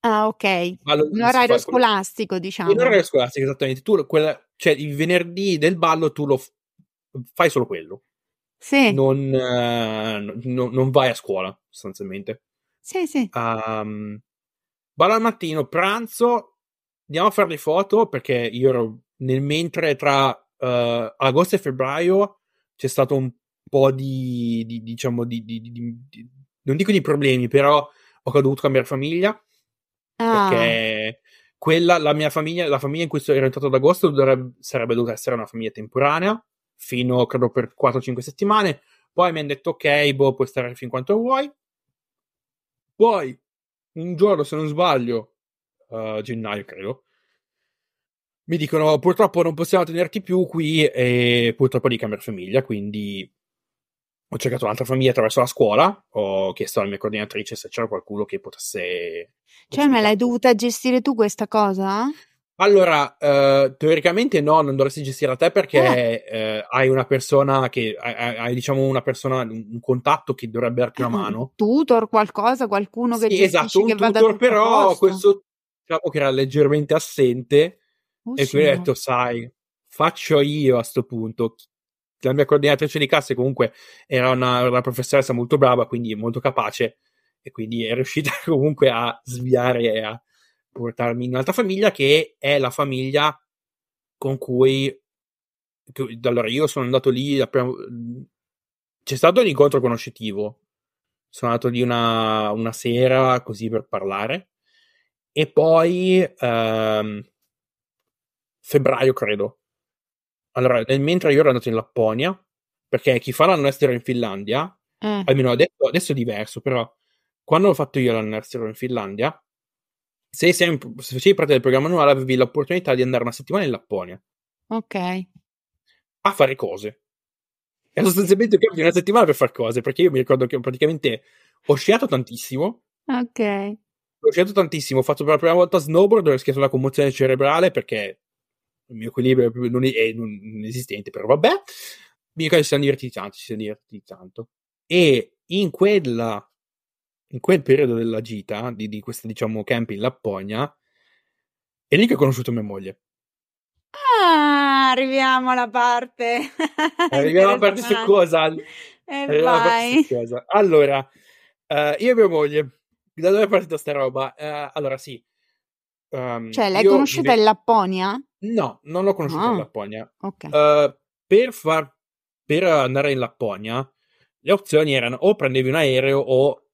Ah, ok. Ballo, un orario scolastico, diciamo. Un orario scolastico, esattamente. Tu, quella, cioè, il venerdì del ballo tu lo f- fai solo quello. Sì. Non, uh, no, non vai a scuola, sostanzialmente. Sì, sì. Um, ballo al mattino, pranzo, andiamo a fare le foto perché io ero nel mentre tra uh, agosto e febbraio c'è stato un po' di, di diciamo, di, di, di, non dico di problemi, però ho dovuto cambiare famiglia Ah. Perché quella, la mia famiglia, la famiglia in cui ero entrato ad agosto dovrebbe, sarebbe dovuta essere una famiglia temporanea, fino credo per 4-5 settimane. Poi mi hanno detto ok, boh, puoi stare fin quanto vuoi. Poi, un giorno, se non sbaglio, uh, gennaio credo, mi dicono purtroppo non possiamo tenerti più qui e purtroppo di cambiare famiglia, quindi ho cercato un'altra famiglia attraverso la scuola, ho chiesto alla mia coordinatrice se c'era qualcuno che potesse... Cioè, me l'hai dovuta gestire tu questa cosa? Allora, eh, teoricamente no, non dovresti gestire a te perché eh. Eh, hai una persona che hai, hai, diciamo una persona, un contatto che dovrebbe darti una mano. Un tutor, qualcosa, qualcuno che sì, esatto, un che tutor, però questo diciamo che era leggermente assente oh, e quindi ho detto, sai, faccio io a sto punto la mia coordinatrice di classe comunque era una, una professoressa molto brava, quindi molto capace. e quindi è riuscita *laughs* comunque a sviare e a portarmi in un'altra famiglia che è la famiglia con cui che, allora io sono andato lì prima, c'è stato un incontro conoscitivo sono andato lì una, una sera così per parlare e poi ehm, febbraio credo allora nel, mentre io ero andato in Lapponia perché chi fa l'anno estero in Finlandia eh. almeno adesso, adesso, è diverso però quando ho fatto io l'anno estero in Finlandia se, sei, se facevi parte del programma annuale avevi l'opportunità di andare una settimana in Lapponia. Ok. A fare cose. E sostanzialmente cambi una settimana per fare cose perché io mi ricordo che praticamente ho sciato tantissimo. Ok. Ho sciato tantissimo ho fatto per la prima volta snowboard ho rischiato una commozione cerebrale perché il mio equilibrio non è, non inesistente però vabbè mi ricordo che ci siamo divertiti tanto ci siamo divertiti tanto e in quella in quel periodo della gita, di, di questo diciamo camp in Lapponia, è lì che ho conosciuto mia moglie. Ah, arriviamo alla parte. *laughs* Arriviamo alla parte su cosa? E vai. Cosa. Allora, uh, io e mia moglie, da dove è partita sta roba? Uh, allora, sì. Um, cioè, l'hai conosciuta in Lapponia? No, non l'ho conosciuta oh. in Lapponia. Ok. Uh, per, far, per andare in Lapponia, le opzioni erano o prendevi un aereo o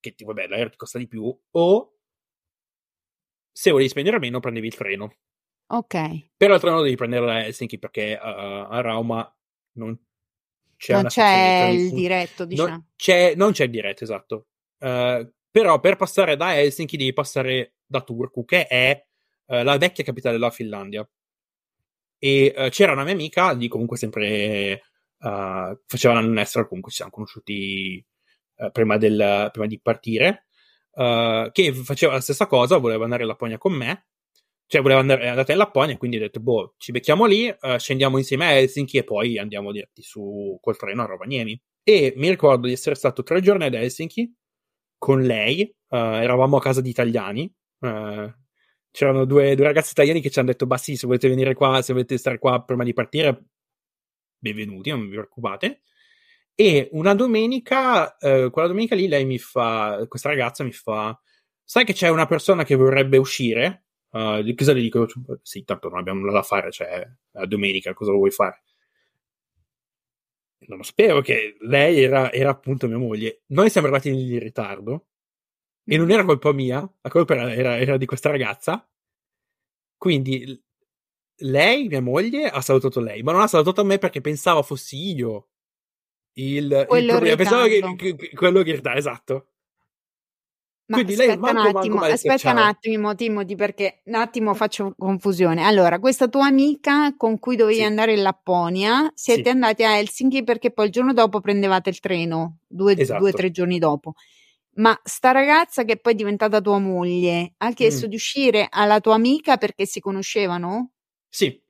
che ti, vabbè, l'aereo ti costa di più, o se volevi spendere meno prendevi il treno. Ok. Però il treno devi prendere da Helsinki perché uh, a Rauma non c'è, non c'è il diretto, diciamo. Non c'è, non c'è il diretto, esatto. Uh, però per passare da Helsinki devi passare da Turku, che è uh, la vecchia capitale della Finlandia. E uh, c'era una mia amica, lì comunque sempre uh, faceva l'anno estero, comunque ci siamo conosciuti uh, prima, del, prima, di partire, che faceva la stessa cosa, voleva andare in Lapponia con me, cioè voleva andare, andare in Lapponia, quindi ho detto, boh, ci becchiamo lì, scendiamo insieme a Helsinki e poi andiamo diretti su col treno a Rovaniemi. E mi ricordo di essere stato tre giorni ad Helsinki con lei, eravamo a casa di italiani, Uh, c'erano due, due, ragazzi italiani che ci hanno detto: Bah, sì, se volete venire qua, se volete stare qua prima di partire, benvenuti, non vi preoccupate. E una domenica, eh, quella domenica lì, lei mi fa, questa ragazza mi fa: Sai che c'è una persona che vorrebbe uscire? Uh, cosa le dico? Sì, tanto non abbiamo nulla da fare, cioè, è domenica, cosa vuoi fare? Non lo sapevo che lei era, era appunto mia moglie. Noi siamo arrivati in ritardo e non era colpa mia, la colpa era, era, era di questa ragazza. Quindi lei, mia moglie, ha salutato lei, ma non ha salutato me perché pensava fossi io il, quello il problema. Pensavo che, che, che quello che esatto. Ma Quindi aspetta lei manco, un attimo, manco aspetta un attimo, Timothy, perché un attimo faccio confusione. Allora, questa tua amica con cui dovevi sì. andare in Lapponia, siete sì. andati a Helsinki perché poi il giorno dopo prendevate il treno, due o esatto. tre giorni dopo. Ma sta ragazza che poi è diventata tua moglie ha chiesto mm. di uscire alla tua amica perché si conoscevano? Sì.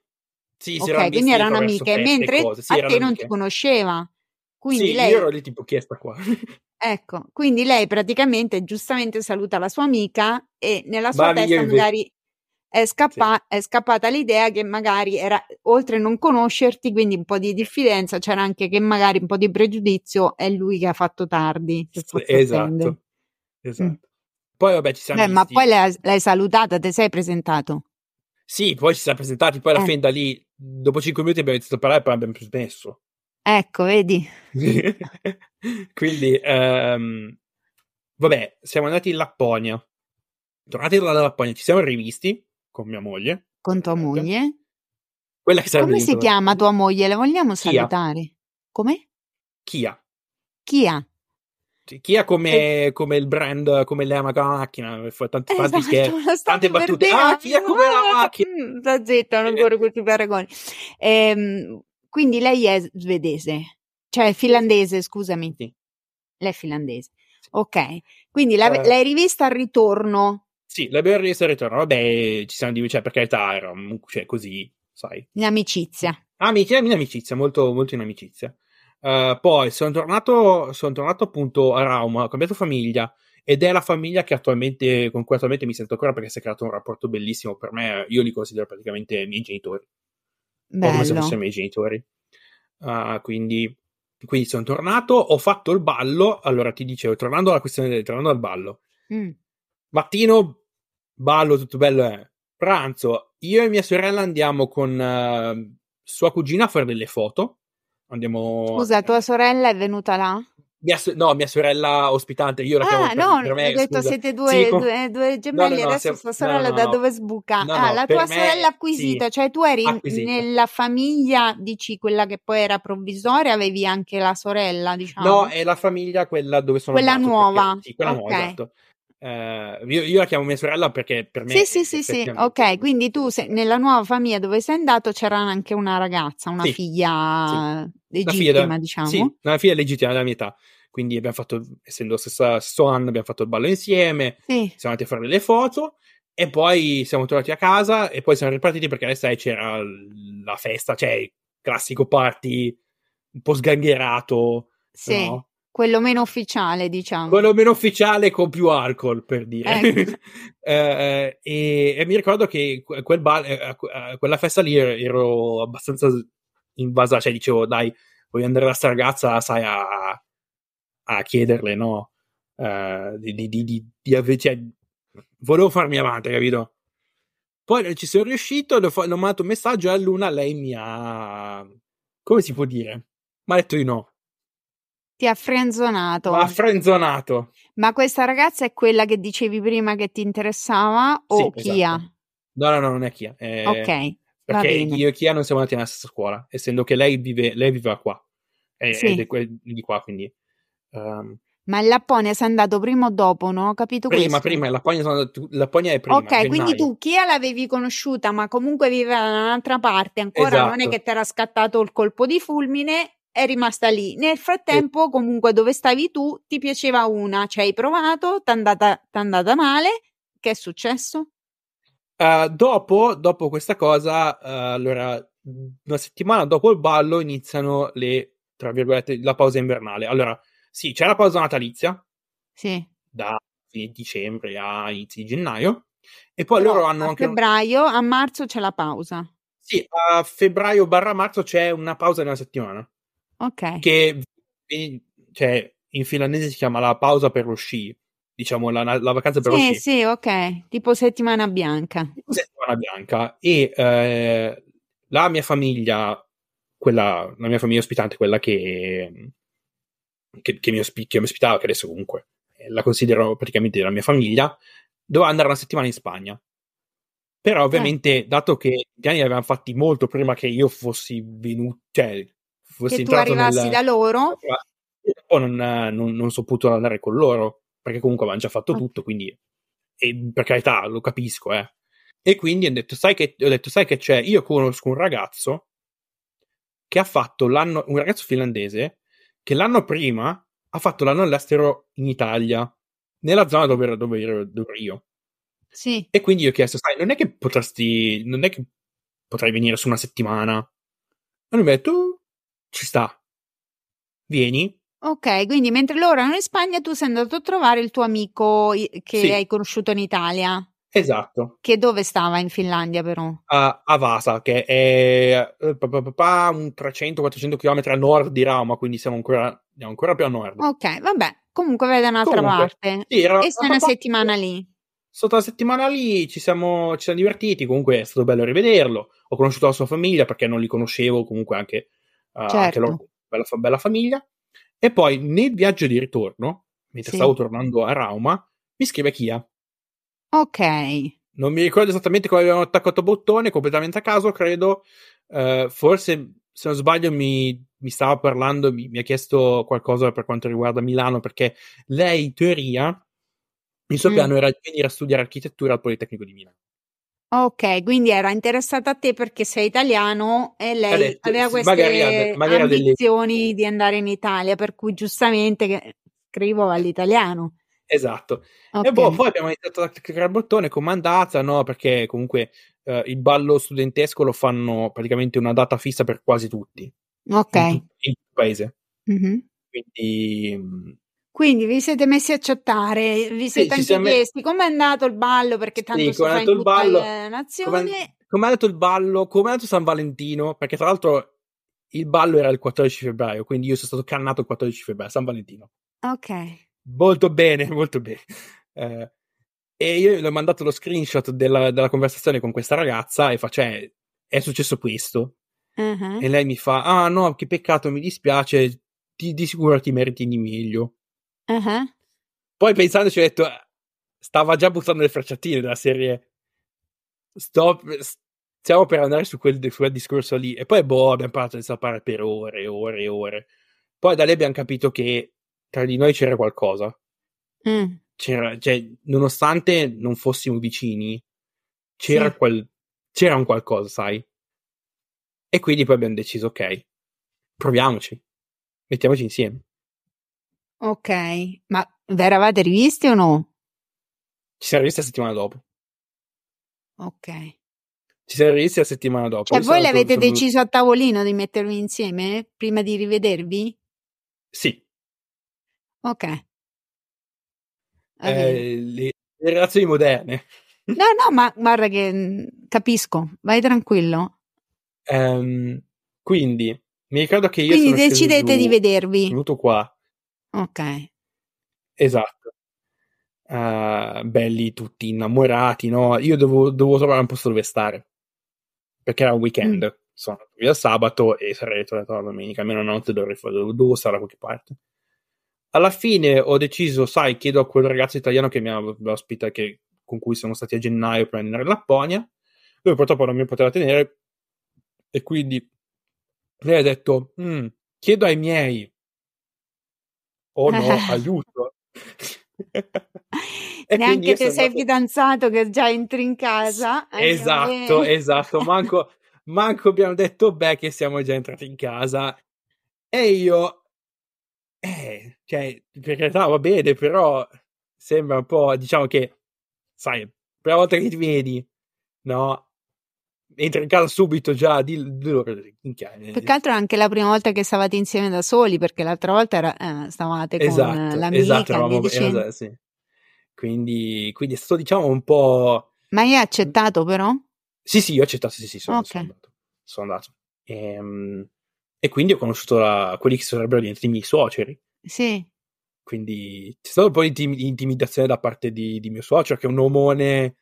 Sì, ok, quindi erano amiche, mentre sì, a te non ti conosceva. Quindi sì, lei... io ero lì tipo chi è sta qua? *laughs* ecco, quindi lei praticamente giustamente saluta la sua amica e nella sua Bavi testa magari è, scappa- sì. è, scappata l'idea che magari era oltre a non conoscerti, quindi un po' di diffidenza, c'era anche che magari un po' di pregiudizio è lui che ha fatto tardi. Esatto. Esatto. Mm. Poi vabbè, ci siamo Beh, ma poi l'hai, l'hai, salutata, ti sei presentato? Sì, poi ci siamo presentati, poi alla eh. fine da lì, dopo cinque minuti abbiamo iniziato a parlare e poi abbiamo smesso. Ecco, vedi? *laughs* Quindi, um, vabbè, siamo andati in Lapponia. Tornati dalla Lapponia, ci siamo rivisti con mia moglie. Con tua moglie? Quella che Come si chiama tua moglie? La vogliamo salutare? Chia. Come? Kia. Kia. Chia come, come, il brand, come le ama la macchina, fa tanti, esatto, tanti scherzi, *laughs* tante battute. Ah, Chia come la *laughs* macchina. Sta zitto, non corro questi paragoni. Ehm, quindi lei è svedese, cioè finlandese, scusami. Sì. Lei è finlandese. Ok, quindi la, uh, l'hai rivista al ritorno? Sì, l'abbiamo rivista al ritorno. Vabbè, ci siamo di cioè, per carità, era cioè, così, sai. In amicizia. Amici, in amicizia, molto, molto in amicizia. Uh, poi sono tornato, sono tornato appunto a Rauma, ho cambiato famiglia ed è la famiglia che attualmente, con cui attualmente mi sento ancora perché si è creato un rapporto bellissimo per me. Io li considero praticamente i miei genitori. Bello. come se fossero i miei genitori. Uh, quindi Quindi sono tornato, ho fatto il ballo. Allora ti dicevo, tornando alla questione del tornando al ballo. Mm. Mattino, ballo, tutto bello è. Pranzo, io e mia sorella andiamo con uh, sua cugina a fare delle foto. Andiamo. Scusa, tua sorella è venuta là? Mia, no, mia sorella ospitante, io la chiamo ah, per, no, per me, ho detto scusa. siete due, Sì, com- due, due gemelli, No, no, adesso sua sorella da dove sbuca? Ah, la tua sorella acquisita, sì, cioè tu eri acquisita. nella famiglia, dici quella che poi era provvisoria, avevi anche la sorella, diciamo? No, è la famiglia quella dove sono Quella nuova, perché- sì, quella nuova, ok. esatto. Eh, io, io la chiamo mia sorella perché per me Sì, sì, sì, sì, ok, quindi tu sei, nella nuova famiglia dove sei andato c'era anche una ragazza, una Sì, figlia La legittima, figlia da- diciamo. Sì, una figlia legittima della mia età. Quindi abbiamo fatto, essendo stessa, stesso anno, abbiamo fatto il ballo insieme, Sì. siamo andati a fare delle foto e poi siamo tornati a casa e poi siamo ripartiti perché 6 c'era la festa, cioè il classico party un po' sgangherato, Sì, no? Quello meno ufficiale, diciamo. Quello meno ufficiale con più alcol, per dire. Ecco. *laughs* Eh, e, e mi ricordo che que- quel bal- eh, quella festa lì ero, ero abbastanza invasa, cioè dicevo, dai, voglio andare da sta ragazza, sai, a, a chiederle, no? Eh, di, di, di, di, di cioè, volevo farmi avanti, capito? Poi ci sono riuscito, le ho, ho mandato un messaggio e a Luna lei mi ha... come si può dire? Mi ha detto di no. Ti ha frenzonato. Mi ha frenzonato. Ma questa ragazza è quella che dicevi prima che ti interessava o Sì, Kia? esatto. No, no, no, non è Chia. è- Ok, Perché io e Chia non siamo andati nella stessa scuola, essendo che lei vive, lei viveva qua. E, Sì. È di qua, quindi. ehm, Ma in Lapponia sei andato prima o dopo, no? Ho capito prima, questo? prima, la Pogna, sono andato- la Pogna è prima. Ok, gennaio. quindi tu Kia l'avevi conosciuta, ma comunque viveva da un'altra parte, ancora non è Esatto. che ti era scattato il colpo di fulmine, è rimasta lì. Nel frattempo, comunque, dove stavi tu, ti piaceva una, ci hai provato, ti è andata, t'è andata male, che è successo? Eh, dopo, dopo questa cosa, eh, allora, una settimana dopo il ballo iniziano le, tra virgolette, la pausa invernale. Allora, sì, c'è la pausa natalizia, Sì. da fine dicembre a inizi di gennaio, e poi Però loro hanno a anche... un- febbraio, a marzo c'è la pausa. Sì, a febbraio barra marzo c'è una pausa di una settimana. Ok. che eh, cioè, in finlandese si chiama la pausa per lo sci, diciamo la, la vacanza per lo Sì, sci, sì, ok. Tipo settimana bianca. settimana bianca. E eh, la mia famiglia, quella, la mia famiglia ospitante, quella che, che, che mi, ospi- che mi ospitava, che adesso comunque eh, la considero praticamente la mia famiglia, doveva andare una settimana in Spagna. Però ovviamente, dato che i piani li avevamo fatti molto prima che io fossi venuto, cioè fossi Che tu arrivassi nel, da loro. poi non, non, non sono potuto andare con loro perché comunque avevano già fatto Ok. tutto quindi e per carità lo capisco eh. e quindi ho detto sai che, ho detto sai che c'è io conosco un ragazzo che ha fatto l'anno un ragazzo finlandese che l'anno prima ha fatto l'anno all'estero in Italia nella zona dove ero, dove ero, dove ero io Sì. e quindi io ho chiesto sai non è che potresti non è che potrai venire su una settimana e lui mi ha detto ci sta vieni Ok, quindi mentre loro erano in Spagna, tu sei andato a trovare il tuo amico che Sì. hai conosciuto in Italia. esatto Che dove stava in Finlandia, però? a, a Vasa, che è eh, un 300-400 km a nord di Rauma, quindi siamo ancora, andiamo ancora più a nord. Ok, vabbè, comunque vai da un'altra Comunque, parte. Sì, era- E sei una settimana lì. Sotto la settimana lì ci siamo, ci siamo divertiti, comunque è stato bello rivederlo. Ho conosciuto la sua famiglia perché non li conoscevo, comunque anche, anche Certo. loro, bella, bella famiglia. E poi nel viaggio di ritorno, mentre Sì. stavo tornando a Rauma, mi scrive Kia. Ok, Non mi ricordo esattamente come avevano attaccato bottone, completamente a caso, credo. Eh, forse, se non sbaglio, mi, mi stava parlando, mi, mi ha chiesto qualcosa per quanto riguarda Milano, perché lei, in teoria, il suo Mm. piano era di venire a studiare architettura al Politecnico di Milano. Ok, quindi era interessata a te perché sei italiano e lei Ha detto, aveva queste magari magari ha delle- ambizioni di andare in Italia, per cui giustamente scrivo all'italiano. Esatto. Ok. E boh, poi abbiamo iniziato a cliccare il bottone, comandata, no? Perché comunque eh, il ballo studentesco lo fanno praticamente una data fissa per quasi tutti, Ok. in, tut- in tutto il paese. Mhm. Quindi, mh, Quindi vi siete messi a chattare, vi siete ci anche siamo me- chiesti com'è andato il ballo, perché tanto Sì, com'è fa in andato il ballo, come come è andato il ballo, come è andato San Valentino, perché tra l'altro il ballo era il 14 febbraio, quindi io sono stato cannato il 14 febbraio, San Valentino. Ok. Molto bene, molto bene. Eh, e io gli ho mandato lo screenshot della, della conversazione con questa ragazza e faccio, eh, è successo questo. Uh-huh. E lei mi fa, ah no, che peccato, mi dispiace, ti, di sicuro ti meriti di meglio. Uh-huh. Poi pensandoci ho detto, stava già buttando le frecciatine della serie, sto, stiamo per andare su quel, su quel discorso lì. E poi, boh, abbiamo parlato di sapere per ore e ore e ore. Poi da lì abbiamo capito che tra di noi c'era qualcosa. Mm. C'era, cioè, nonostante non fossimo vicini, c'era, Sì. quel, c'era un qualcosa, sai? E quindi poi abbiamo deciso, ok, proviamoci, mettiamoci insieme. Ok, ma vi eravate rivisti o no? Ci siamo rivisti la settimana dopo. Ok. Ci siamo rivisti la settimana dopo. Cioè, Io voi sono- l'avete sono- deciso a tavolino di mettervi insieme prima di rivedervi? Sì, Ok. Eh, le, relazioni moderne. *laughs* No, no, ma guarda che mm, capisco, vai tranquillo. Ehm, quindi, mi ricordo che io Quindi sono decidete di vedervi. venuto qua, Ok. esatto. Eh, belli tutti innamorati, no? Io dovevo, dovevo trovare un posto dove stare. Perché era un weekend. Mm. Sono andato via sabato e sarei ritornato la domenica. Almeno una notte dovrei fare, dovevo stare da qualche parte. Alla fine ho deciso, sai, chiedo a quel ragazzo italiano che mi ha ospita, che, con cui siamo stati a gennaio per andare in Lapponia. Lui purtroppo non mi poteva tenere. E quindi lei ha detto, "Mm, chiedo ai miei. Oh no, aiuto. *laughs* E quindi Neanche sono sei andato- fidanzato che già entri in casa. Esatto, me. esatto. Manco, manco abbiamo detto beh che siamo già entrati in casa. E io, eh, cioè, per carità va bene, però sembra un po', diciamo che, sai, prima volta che ti vedi, no? Entri in casa subito già, di, di loro, minchia, Più che altro è anche la prima volta che stavate insieme da soli, perché l'altra volta era, eh, stavate con esatto, eh, l'amica, esatto, e eravamo- esatto, sì. Quindi, quindi è stato, diciamo, un po'... Ma hai accettato però? Sì, sì, io ho accettato, sì, sì, sono, Ok. sono andato. Sono andato. Ehm, E, quindi ho conosciuto la- quelli che sarebbero diventati i miei suoceri. Sì. Quindi c'è stato un po' di intimidazione da parte di, di mio suocero, che è un omone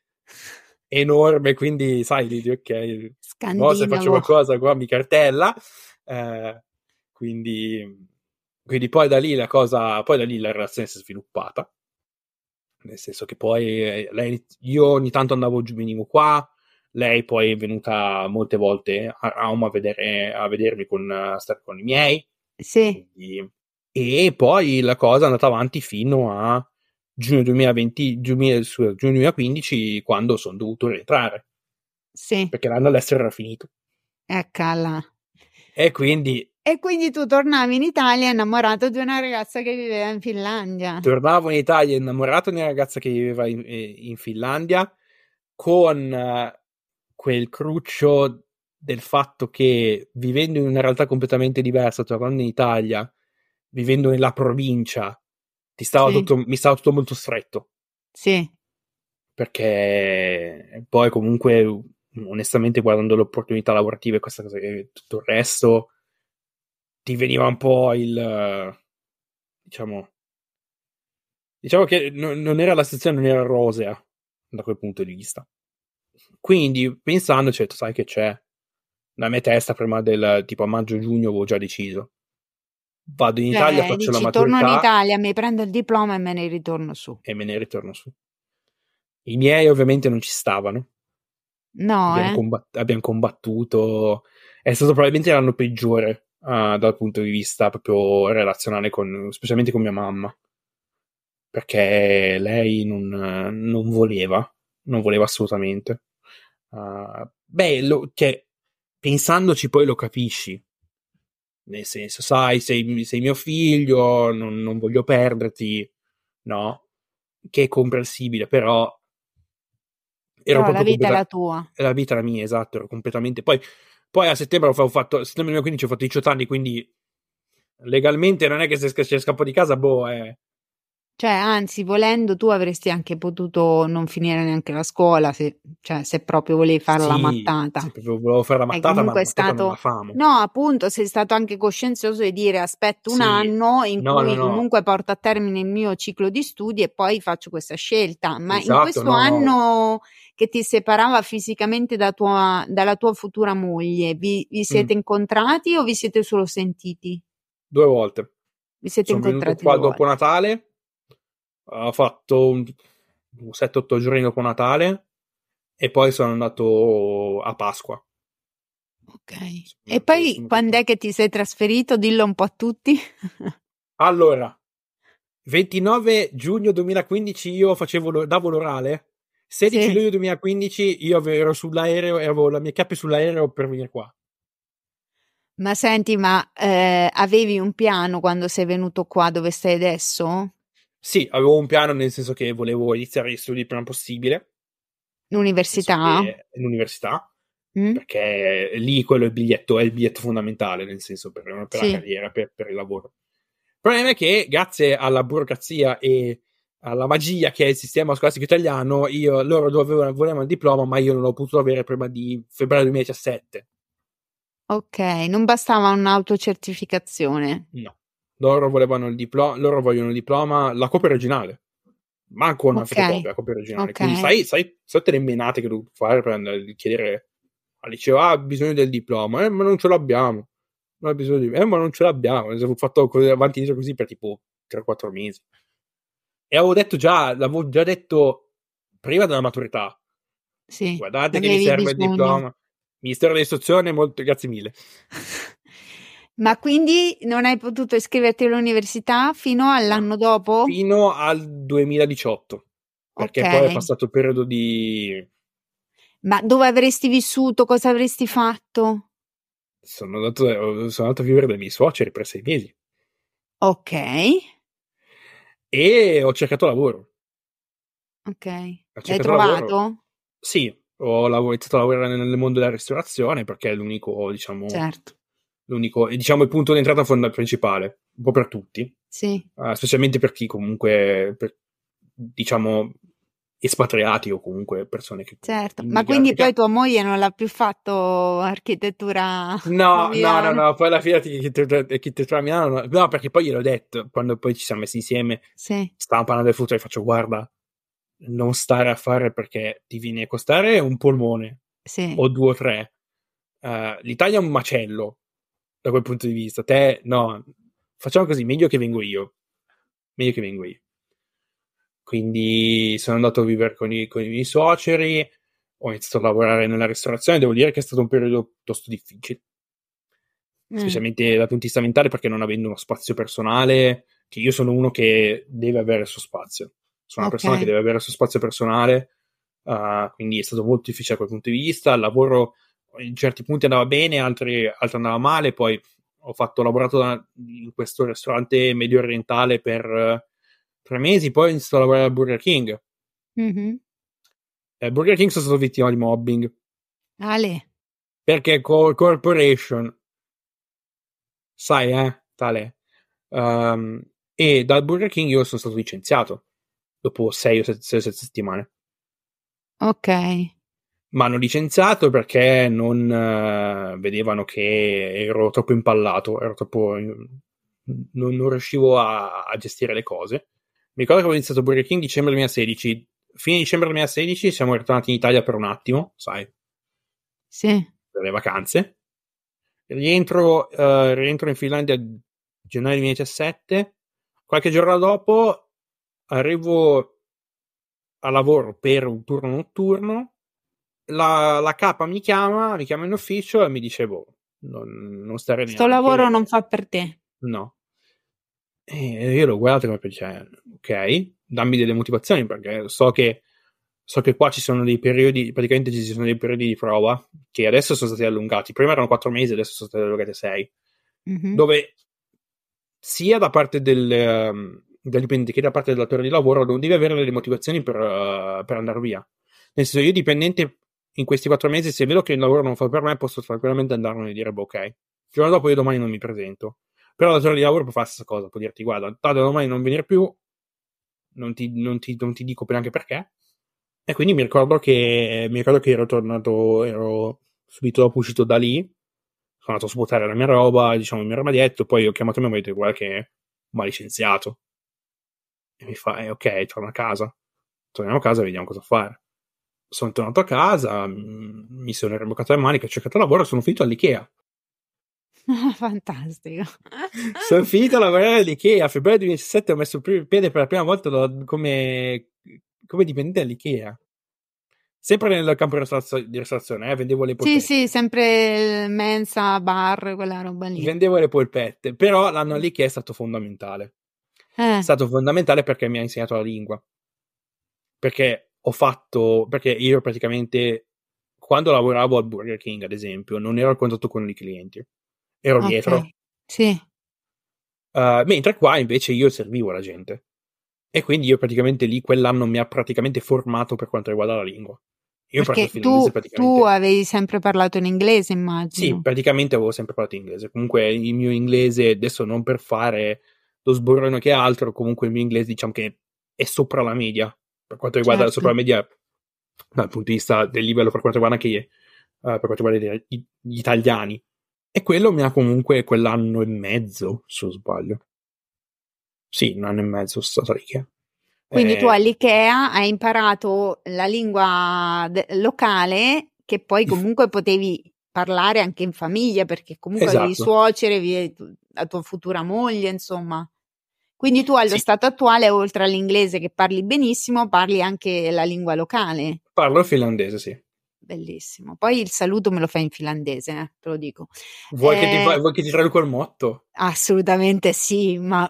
enorme, quindi sai, dici, ok, mo se faccio qualcosa qua mi cartella. Eh, quindi, quindi poi da lì la cosa, poi da lì la relazione si è sviluppata. Nel senso che poi eh, lei, io ogni tanto andavo giù, venivo qua, lei poi è venuta molte volte a Rauma a, vedere, a vedermi con, a stare con i miei. Sì. Quindi- e poi la cosa è andata avanti fino a giugno 2020, giugno, giugno 2015, quando sono dovuto rientrare, Sì. perché l'anno all'estero era finito. Eccola. E quindi E quindi tu tornavi in Italia innamorato di una ragazza che viveva in Finlandia. tornavo in Italia innamorato di una ragazza che viveva in, eh, in Finlandia, con eh, quel cruccio del fatto che vivendo in una realtà completamente diversa, tornando in Italia, vivendo nella provincia, ti stava Sì. tutto, mi stava tutto molto stretto. Sì. perché poi comunque onestamente guardando le opportunità lavorative e questa cosa e tutto il resto ti veniva un po' il diciamo diciamo che no- non era la situazione non era rosea da quel punto di vista quindi pensandoci ho detto sai che c'è la mia testa prima del tipo a maggio giugno avevo già deciso vado in Italia Cioè, faccio dici, la torno in maturità Italia, mi prendo il diploma e me ne ritorno su. e me ne ritorno su i miei ovviamente non ci stavano No, abbiamo, eh? combat- abbiamo combattuto. È stato probabilmente l'anno peggiore ah, dal punto di vista proprio relazionale, con, specialmente con mia mamma. Perché lei non, non voleva, non voleva assolutamente. Ah, beh, lo- cioè, pensandoci poi lo capisci. Nel senso, sai, sei, sei mio figlio, non, non voglio perderti, no? Che è comprensibile, però. Ero Però la vita è la tua. è la vita la mia, esatto, ero completamente. Poi, poi a settembre ho fa- ho fatto, a settembre 2015 ho fatto 18 anni, quindi legalmente non è che se, se scappo di casa, boh, è, Cioè, anzi, volendo tu avresti anche potuto non finire neanche la scuola, se, cioè, se proprio volevi fare la Sì, mattata. se proprio volevo fare la E mattata, ma la è stato, la no, appunto, sei stato anche coscienzioso di dire aspetto un Sì, anno in no, no, cui no, comunque porto a termine il mio ciclo di studi e poi faccio questa scelta. Ma in esatto, questo no, no, anno che ti separava fisicamente da tua- dalla tua futura moglie, vi, vi Mm, siete incontrati o vi siete solo sentiti? due volte. Vi siete Sono incontrati qua dopo. Natale, ho fatto un, un 7-8 giorni dopo Natale e poi sono andato a Pasqua. Ok. Sono E poi sono quando qua. è che ti sei trasferito? Dillo un po' a tutti. *laughs* Allora, 29 giugno 2015 io facevo, davo l'orale. 16 Sì. luglio 2015 io ero sull'aereo e avevo la mia chiappe sull'aereo per venire qua. Ma senti, ma eh, avevi un piano quando sei venuto qua dove stai adesso? Sì, avevo un piano nel senso che volevo iniziare gli studi il prima possibile, L'università? l'università, Mm? perché lì quello è il biglietto, è il biglietto fondamentale, nel senso per, per la Sì. carriera, per, per il lavoro. Il problema è che grazie alla burocrazia e alla magia che è il sistema scolastico italiano, io, loro dovevano, volevano il diploma, ma io non l'ho potuto avere prima di febbraio 2017. Ok, non bastava un'autocertificazione. No. Loro volevano il diploma, loro vogliono il diploma, la copia originale. Manco una Ok, fotocopia, la copia originale. ok. Quindi sai, sai, sai le menate che devo fare per andare a chiedere al liceo, ah, bisogno del diploma, eh, ma non ce l'abbiamo. Non ha bisogno di... Eh, ma non ce l'abbiamo. Ho fatto così, avanti e indietro così per tipo 3-4 mesi. E avevo detto già, l'avevo già detto prima della maturità. Sì, Guardate che mi serve il bisogno. diploma. Ministero dell'istruzione, molto, grazie mille. Ma quindi non hai potuto iscriverti all'università fino all'anno dopo? Fino al 2018. Perché poi è passato il periodo di... ma dove avresti vissuto? Cosa avresti fatto? Sono andato, sono andato a vivere dai miei suoceri per sei mesi. Ok, E ho cercato lavoro. ok. L'hai cercato lavoro. trovato? Sì, ho lav- iniziato a lavorare nel mondo della ristorazione perché è l'unico, diciamo, Certo, l'unico, diciamo il punto di entrata fonda- principale, un po' per tutti, sì. eh, specialmente per chi comunque, per, diciamo, espatriati o comunque persone che Certo, ma quindi poi tua moglie non l'ha più fatto architettura No, no, no, no, poi alla fine architettura a Milano, no, perché poi gliel'ho detto, quando poi ci siamo messi insieme, Sì, stavamo parlando del futuro e faccio, guarda, non stare a fare perché ti viene a costare un polmone sì, o due o tre. Eh, L'Italia è un macello da quel punto di vista. Te, no, facciamo così, meglio che vengo io. Meglio che vengo io. Quindi sono andato a vivere con i, con i miei suoceri, ho iniziato a lavorare nella ristorazione, devo dire che è stato un periodo piuttosto difficile, Mm, specialmente dal punto di vista mentale, perché non avendo uno spazio personale, che io sono uno che deve avere il suo spazio. Sono una persona ok, che deve avere il suo spazio personale, uh, quindi è stato molto difficile da quel punto di vista. Il lavoro in certi punti andava bene, altri, altri andava male. Poi ho fatto, ho lavorato da- in questo ristorante medio orientale per eh, tre mesi, poi ho iniziato a lavorare al Burger King. Mhm. Eh, Burger King sono stato vittima di mobbing Ale, perché co- corporation, sai, eh, tale. Um, e dal Burger King io sono stato licenziato dopo sei o sette, sei o sette settimane. ok, Mi hanno licenziato perché non eh, vedevano che ero troppo impallato, ero troppo. Non, non riuscivo a, a gestire le cose. Mi ricordo che avevo iniziato Burger King dicembre 2016. Fine dicembre 2016 siamo ritornati in Italia per un attimo, sai, sì, per le vacanze. Rientro, eh, rientro in Finlandia gennaio 2017. Qualche giorno dopo arrivo a lavoro per un turno notturno. La, la capa mi chiama, mi chiama in ufficio e mi dice: Boh, non, non stare sto neanche. lavoro non fa per te. No. E io l'ho guardato come dice, ok, dammi delle motivazioni perché so che, so che qua ci sono dei periodi, praticamente ci sono dei periodi di prova che adesso sono stati allungati. Prima erano quattro mesi, adesso sono stati allungati a sei. Mhm. Dove sia da parte del, del dipendente che da parte del datore di lavoro non devi avere delle motivazioni per, eh, per andare via. Nel senso, io dipendente in questi quattro mesi, se vedo che il lavoro non fa per me, posso tranquillamente andarmene e dire, boh, ok. Il giorno dopo io domani non mi presento. Però il datore di lavoro può fare la stessa cosa, può dirti, guarda, da domani non venire più, non ti, non ti, non ti dico neanche perché. E quindi mi ricordo che, mi ricordo che ero tornato, ero subito dopo uscito da lì, sono andato a svuotare la mia roba, diciamo il mio armadietto, poi ho chiamato ho detto guarda che mi ha licenziato. E mi fa, eh, ok, torno a casa. Torniamo a casa e vediamo cosa fare. Sono tornato a casa, mi sono rimboccato le maniche, ho cercato lavoro e sono finito all'Ikea. *laughs* Fantastico. *laughs* sono finito a lavorare all'Ikea. A febbraio 2017 ho messo il piede per la prima volta come, come dipendente all'Ikea. Sempre nel campo di ristorazione, eh? vendevo le polpette. Sì, sì, sempre mensa, bar, quella roba lì. Vendevo le polpette, però l'anno all'Ikea è stato fondamentale. Eh. È stato fondamentale perché mi ha insegnato la lingua. Perché ho fatto, perché io praticamente, quando lavoravo al Burger King, ad esempio, non ero a contatto con i clienti ero okay. dietro. Sì. Uh, mentre qua invece io servivo la gente. E quindi io praticamente lì quell'anno mi ha praticamente formato per quanto riguarda la lingua. Io Perché tu, tu avevi sempre parlato in inglese, immagino. Sì, praticamente avevo sempre parlato in inglese. Comunque il mio inglese, adesso non per fare lo sborrone che altro, comunque il mio inglese diciamo che è sopra la media. Per quanto riguarda certo. sopra la media dal punto di vista del livello per quanto riguarda anche uh, per quanto riguarda gli, gli italiani. E quello mi ha comunque quell'anno e mezzo, se non sbaglio. Sì, un anno e mezzo stato all'IKEA. Quindi eh, tu all'IKEA hai imparato la lingua de- locale che poi comunque potevi parlare anche in famiglia perché comunque esatto. avevi suocere, avevi la tua futura moglie, insomma. Quindi tu allo sì. stato attuale, oltre all'inglese che parli benissimo, parli anche la lingua locale. Parlo finlandese, sì bellissimo. Poi il saluto me lo fai in finlandese, eh, te lo dico. Vuoi, eh, che ti, vuoi che ti traduca il motto? Assolutamente sì, ma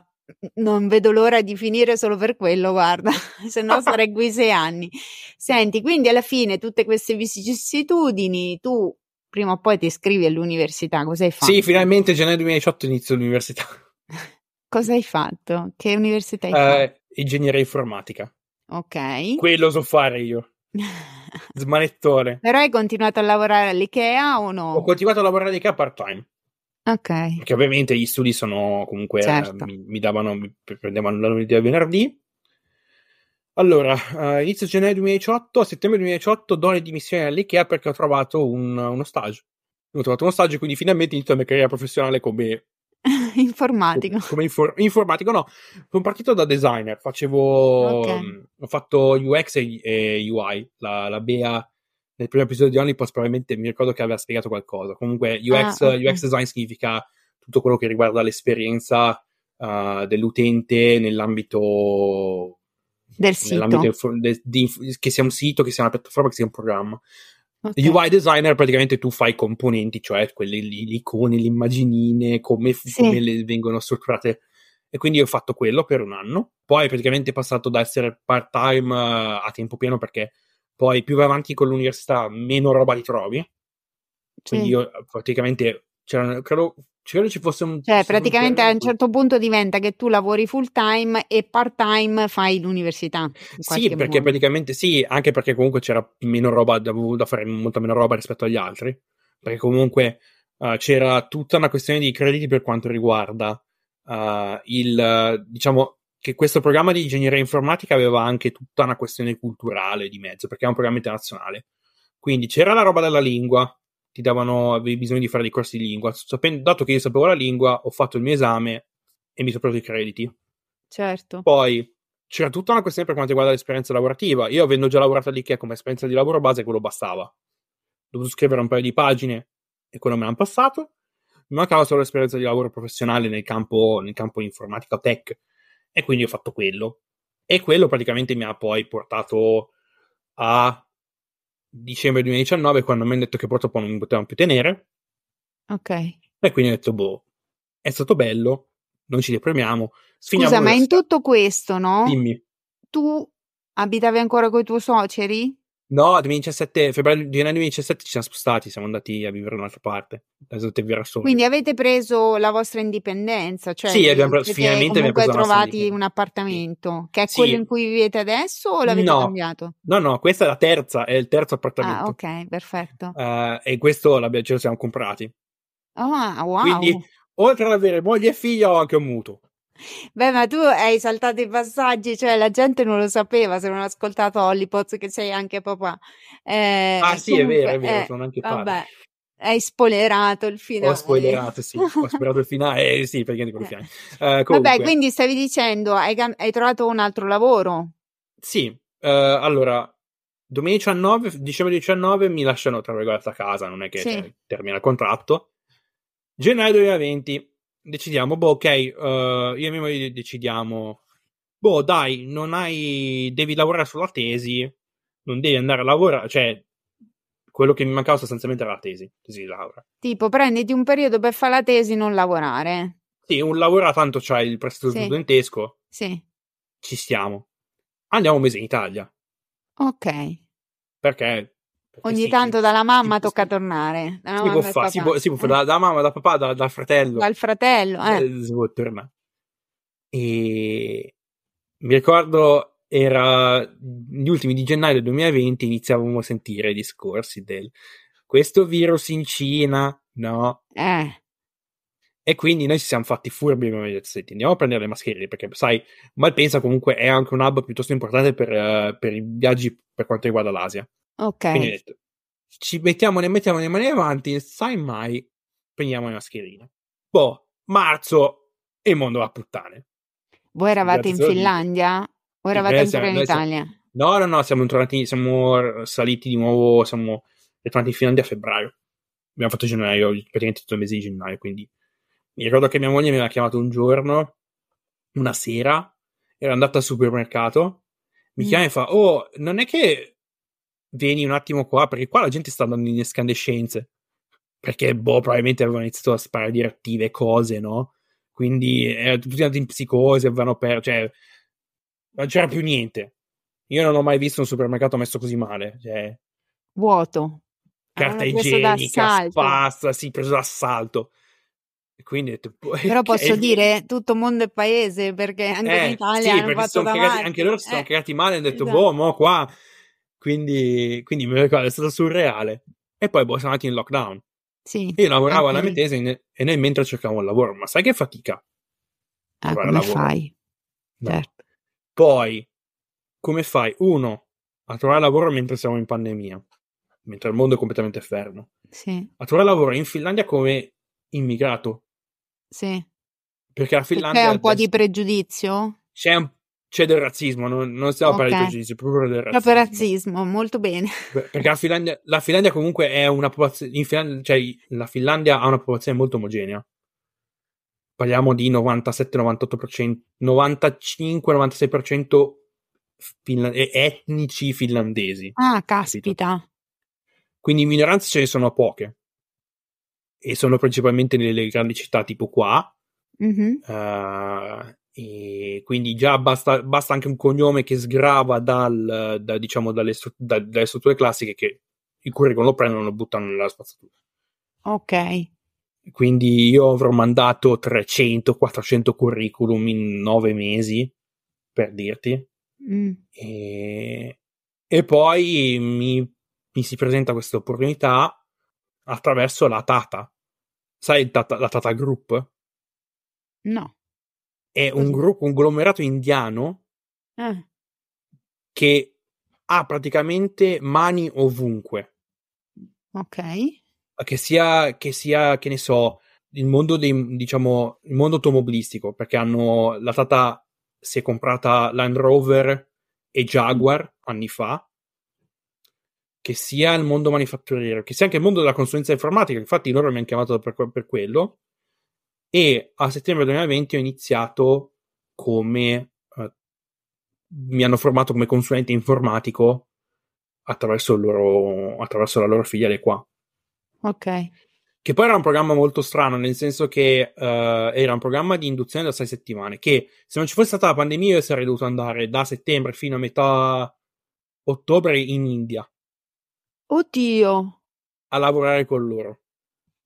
non vedo l'ora di finire solo per quello, guarda, *laughs* se no sarei qui sei anni. Senti, quindi alla fine tutte queste vicissitudini, tu prima o poi ti iscrivi all'università, cosa hai fatto? Sì, finalmente gennaio 2018 inizio l'università. *laughs* cosa hai fatto? Che università hai uh, fatto? Ingegneria informatica. Ok. Quello so fare io. *laughs* Smanettone. Però hai continuato a lavorare all'IKEA o no? Ho continuato a lavorare all'IKEA part time. Ok. Perché ovviamente gli studi sono comunque eh, certo. eh, mi, mi, davano, mi prendevano la lunedì e venerdì. Allora, uh, inizio gennaio 2018, a settembre 2018 do le dimissioni all'IKEA perché ho trovato un, uno stage. Ho trovato uno stage, quindi finalmente inizio la mia carriera professionale come *laughs* informatico. Come infor- informatico, no. Sono partito da designer, facevo. Okay. Um, ho fatto UX e, e UI. La, la, Bea nel primo episodio di Onlypost probabilmente mi ricordo che aveva spiegato qualcosa. Comunque, UX, ah, okay. UX design significa tutto quello che riguarda l'esperienza uh, dell'utente nell'ambito del sito. De, di, che sia un sito, che sia una piattaforma, che sia un programma. Okay. UI designer praticamente tu fai componenti, cioè quelle le icone, le immaginine, come, sì. come le vengono strutturate. E quindi ho fatto quello per un anno. Poi praticamente è passato da essere part time uh, a tempo pieno perché poi più vai avanti con l'università meno roba li trovi. Quindi sì. io praticamente c'erano, credo, credo ci fosse un... Cioè praticamente a un certo punto diventa che tu lavori full time e part time fai l'università. Sì, perché modo. praticamente sì, anche perché comunque c'era meno roba, avevo da fare molta meno roba rispetto agli altri. Perché comunque uh, c'era tutta una questione di crediti per quanto riguarda uh, il, diciamo, che questo programma di ingegneria informatica aveva anche tutta una questione culturale di mezzo, perché è un programma internazionale. Quindi c'era la roba della lingua, ti davano, avevi bisogno di fare dei corsi di lingua. Sapendo, dato che io sapevo la lingua, ho fatto il mio esame e mi sono preso i crediti. Certo. Poi c'era tutta una questione per quanto riguarda l'esperienza lavorativa. Io, avendo già lavorato all'IKEA come esperienza di lavoro base, quello bastava. Ho dovuto scrivere un paio di pagine e quello me l'hanno passato. Mi mancava solo l'esperienza di lavoro professionale nel campo, nel campo informatica tech. E quindi ho fatto quello. E quello praticamente mi ha poi portato a dicembre 2019 quando mi hanno detto che purtroppo non mi potevano più tenere. Ok. E quindi ho detto, boh, è stato bello, non ci deprimiamo. Scusa, ma in tutto questo, no? Dimmi. Tu abitavi ancora con i tuoi suoceri? No, 2017, febbraio 2017 ci siamo spostati, siamo andati a vivere da un'altra parte. Quindi avete preso la vostra indipendenza, cioè sì, abbiamo preso, finalmente abbiamo preso trovati un appartamento, che è sì. quello in cui vivete adesso o l'avete no. cambiato? No, no, questa è la terza, è il terzo appartamento. Ah, ok, perfetto. Uh, e questo ce lo siamo comprati. Ah, wow. Quindi, oltre ad avere moglie e figlia, ho anche un mutuo. Beh, ma tu hai saltato i passaggi, cioè la gente non lo sapeva se non ha ascoltato Hollypots che sei anche papà. Eh, ah sì, comunque, è vero, è vero, eh, sono anche vabbè, padre. hai spoilerato il finale. Ho spoilerato, sì, ho spoilerato il finale, eh, sì, perché quello finale. Uh, Vabbè, quindi stavi dicendo, hai, hai, trovato un altro lavoro? Sì, uh, allora, 2019, dicembre 19 mi lasciano, tra virgolette, a casa, non è che sì. cioè, termina il contratto. Gennaio 2020 decidiamo, boh, ok, uh, io e mia moglie decidiamo, boh, dai, non hai, devi lavorare sulla tesi, non devi andare a lavorare, cioè, quello che mi mancava sostanzialmente era la tesi, tesi di laurea. Tipo, prenditi un periodo per fare la tesi, non lavorare. Sì, un lavoro, tanto c'hai il prestito sì. studentesco. Sì. Ci stiamo. Andiamo un mese in Italia. Ok. Perché Ogni sì, tanto dalla mamma sì, tocca tornare. Dalla si, può fa, si, può, si può fare da, da, mamma, da papà, da, dal fratello. Dal fratello, eh. eh. Si può tornare. E mi ricordo era gli ultimi di gennaio del 2020 iniziavamo a sentire i discorsi del questo virus in Cina, no? Eh. E quindi noi ci siamo fatti furbi e abbiamo detto, senti, andiamo a prendere le mascherine, perché sai, Malpensa comunque è anche un hub piuttosto importante per, uh, per i viaggi per quanto riguarda l'Asia. Ok. Quindi ho detto, ci mettiamo, ne mettiamo le mani avanti, sai mai, prendiamo le mascherine. Boh, marzo e il mondo va a puttane. Voi eravate in Finlandia? O eravate ancora in Italia? Siamo, no, no, no, siamo tornati, siamo saliti di nuovo, siamo ritornati in Finlandia a febbraio. Abbiamo fatto gennaio, praticamente tutto il mese di gennaio, quindi mi ricordo che mia moglie mi aveva chiamato un giorno, una sera, ero andato al supermercato, mi mm. chiama e fa, oh, non è che vieni un attimo qua, perché qua la gente sta andando in escandescenze. Perché, boh, probabilmente avevano iniziato a sparare direttive cose, no? Quindi erano tutti andati in psicosi, avevano perso, cioè, non c'era più niente. Io non ho mai visto un supermercato messo così male, cioè... Vuoto. Carta igienica, pasta, sì, preso d'assalto. Quindi detto, Però posso *laughs* dire tutto mondo e paese, perché anche eh, in Italia sì, hanno fatto cagati, anche loro si sono eh, cagati male e hanno detto, esatto. boh, mo qua quindi, quindi mi ricordo, è stato surreale. E poi boh, siamo andati in lockdown. Sì. Io lavoravo alla mia tesi e nel mentre cercavo un lavoro, ma sai che fatica? Ah, come lavoro. fai? No. Certo. Poi, come fai? Uno, a trovare lavoro mentre siamo in pandemia, mentre il mondo è completamente fermo. Sì. A trovare lavoro in Finlandia come immigrato. Sì. Perché la Finlandia... C'è un po' di pregiudizio? C'è un c'è del razzismo, non, non stiamo okay. parlando di pregiudizio, proprio del razzismo. Proprio razzismo, molto bene. Perché la Finlandia, la Finlandia comunque è una popolazione, in Finlandia, cioè la Finlandia ha una popolazione molto omogenea. Parliamo di 97-98%, 95-96% finla- etnici finlandesi. Ah, caspita. Capito? Quindi minoranze ce ne sono poche. E sono principalmente nelle grandi città tipo qua. Mm-hmm. Uh, e quindi già basta, basta, anche un cognome che sgrava dal, da, diciamo, dalle, da, dalle, strutture classiche che il curriculum lo prendono e lo buttano nella spazzatura. Ok. Quindi io avrò mandato 300-400 curriculum in nove mesi, per dirti. Mm. E, e, poi mi, mi, si presenta questa opportunità attraverso la Tata. Sai tata, la Tata Group? No è un gruppo conglomerato indiano eh. che ha praticamente mani ovunque. Ok. Che sia, che sia, che ne so, il mondo dei, diciamo, il mondo automobilistico, perché hanno, la Tata si è comprata Land Rover e Jaguar anni fa, che sia il mondo manifatturiero, che sia anche il mondo della consulenza informatica, infatti loro mi hanno chiamato per, per quello, e a settembre 2020 ho iniziato come uh, mi hanno formato come consulente informatico attraverso, loro, attraverso la loro filiale qua. Ok. Che poi era un programma molto strano, nel senso che uh, era un programma di induzione da sei settimane, che se non ci fosse stata la pandemia io sarei dovuto andare da settembre fino a metà ottobre in India. Oddio! A lavorare con loro.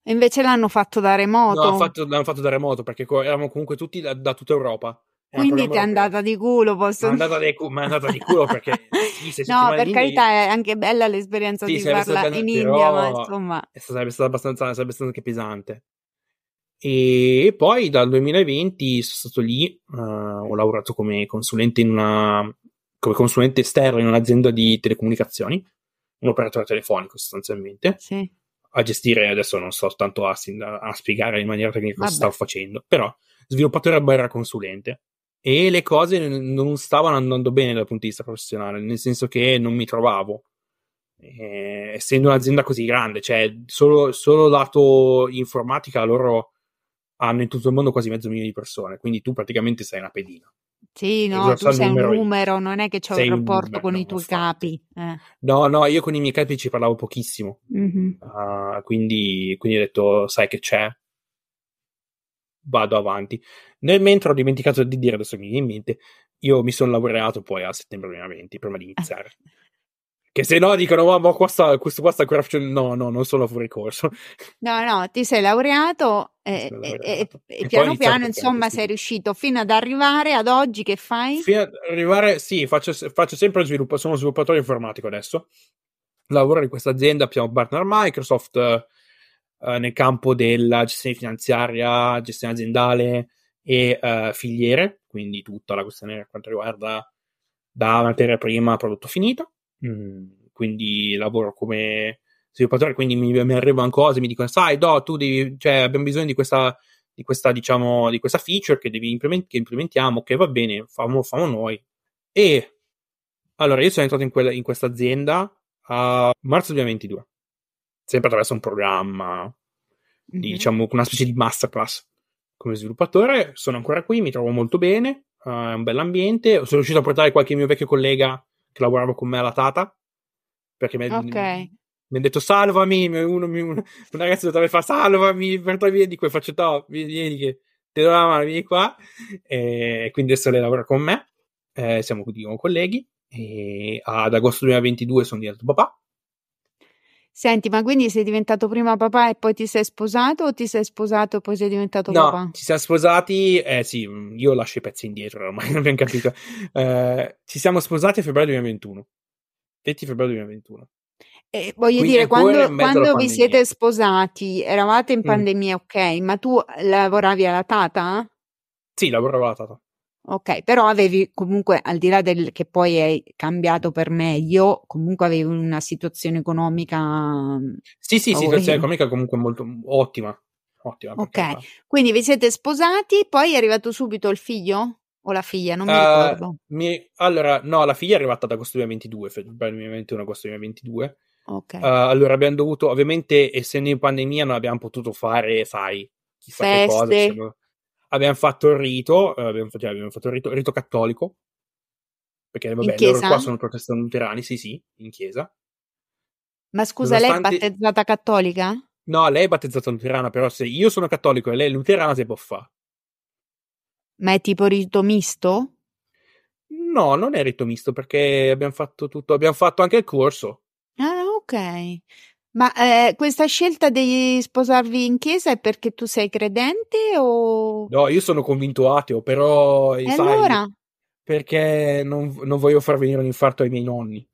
E invece l'hanno fatto da remoto. No, fatto, l'hanno fatto da remoto perché eravamo comunque tutti da, da tutta Europa. Quindi ti è andata di culo, posso dire. È andata di culo perché... *laughs* Sì, no, per carità è anche bella l'esperienza sì, di farla in India, ma insomma... Sarebbe stata abbastanza, sarebbe stato anche pesante. E poi dal 2020 sono stato lì, uh, ho lavorato come consulente in una come consulente esterno in un'azienda di telecomunicazioni, un operatore telefonico sostanzialmente. Sì. A gestire, adesso non sto tanto a, a spiegare in maniera tecnica cosa stavo facendo, però sviluppatore barra consulente. E le cose non stavano andando bene dal punto di vista professionale, nel senso che non mi trovavo. Eh, essendo un'azienda così grande, cioè solo, solo lato informatica loro hanno in tutto il mondo quasi mezzo milione di persone, quindi tu praticamente sei una pedina. Sì, no, tu sei un numero, non è che c'è un rapporto numero, con no, i tuoi capi. Eh. No, no, io con i miei capi ci parlavo pochissimo. Mm-hmm. Uh, quindi, quindi ho detto, sai che c'è? Vado avanti. Nel mentre ho dimenticato di dire, adesso mi viene in mente, io mi sono laureato poi a settembre 2020, prima di iniziare. Che se no dicono, ma, ma qua sta, questo qua sta ancora facendo. No, no, non sono fuori corso. No, no, ti sei laureato e, laureato. e, e, e piano piano, insomma, sei riuscito fino ad arrivare ad oggi. Che fai? Fino ad arrivare, sì, faccio, faccio sempre sviluppo. Sono sviluppatore informatico adesso. Lavoro in questa azienda, siamo partner Microsoft eh, nel campo della gestione finanziaria, gestione aziendale e eh, filiere, quindi tutta la questione per quanto riguarda da materia prima a prodotto finito. Mm, quindi lavoro come sviluppatore, quindi mi, mi arrivano cose, mi dicono, sai, do, tu devi, cioè, abbiamo bisogno di questa, di questa, diciamo, di questa feature che, devi implement- che implementiamo, che va bene, famo, famo noi. E allora io sono entrato in, quella, in questa azienda a marzo 2022, sempre attraverso un programma, mm-hmm. di, diciamo, una specie di masterclass come sviluppatore. Sono ancora qui, mi trovo molto bene, uh, è un bel ambiente. Sono riuscito a portare qualche mio vecchio collega che lavorava con me alla Tata. Perché mi, okay. mi ha detto salvami, uno, uno, un ragazzo dove fa salvami, via di qua, faccio no, vieni, vieni che ti do la mano, vieni qua. E quindi adesso lei lavora con me, eh, siamo diciamo, colleghi. E ad agosto 2022 sono diventato papà. Senti, ma quindi sei diventato prima papà e poi ti sei sposato o ti sei sposato e poi sei diventato no, papà? ci siamo sposati, eh sì, io lascio i pezzi indietro ormai, *laughs* non abbiamo capito. eh, ci siamo sposati a febbraio 2021, 20 febbraio 2021. Eh, voglio Quindi dire, quando, quando vi siete sposati, eravate in mm. pandemia, mm. ok, ma tu lavoravi alla Tata? Sì, lavoravo alla Tata. Ok, però avevi comunque, al di là del che poi è cambiato per meglio, comunque avevi una situazione economica. Sì, sì, favorevole. situazione economica comunque molto ottima. Ottima. Ok, quindi vi siete sposati, poi è arrivato subito il figlio? O la figlia? Non mi uh, ricordo. Mi, allora, no, la figlia è arrivata ad agosto 2022, febbraio 2021, agosto 2022. Ok. Uh, allora abbiamo dovuto, ovviamente, essendo in pandemia, non abbiamo potuto fare, sai, chissà Feste. che cosa. Siamo, abbiamo fatto il rito, abbiamo, cioè, abbiamo, fatto il rito, il rito cattolico, perché vabbè, loro qua sono protestanti luterani, sì sì, in chiesa. Ma scusa, Nonostante... lei è battezzata cattolica? No, lei è battezzata luterana, però se io sono cattolico e lei è luterana, si può fare. Ma è tipo rito misto? No, non è rito misto perché abbiamo fatto tutto, abbiamo fatto anche il corso. Ah, ok. Ma eh, questa scelta di sposarvi in chiesa è perché tu sei credente o... No, io sono convinto ateo, però... E sai, allora? Perché non, non, voglio far venire un infarto ai miei nonni.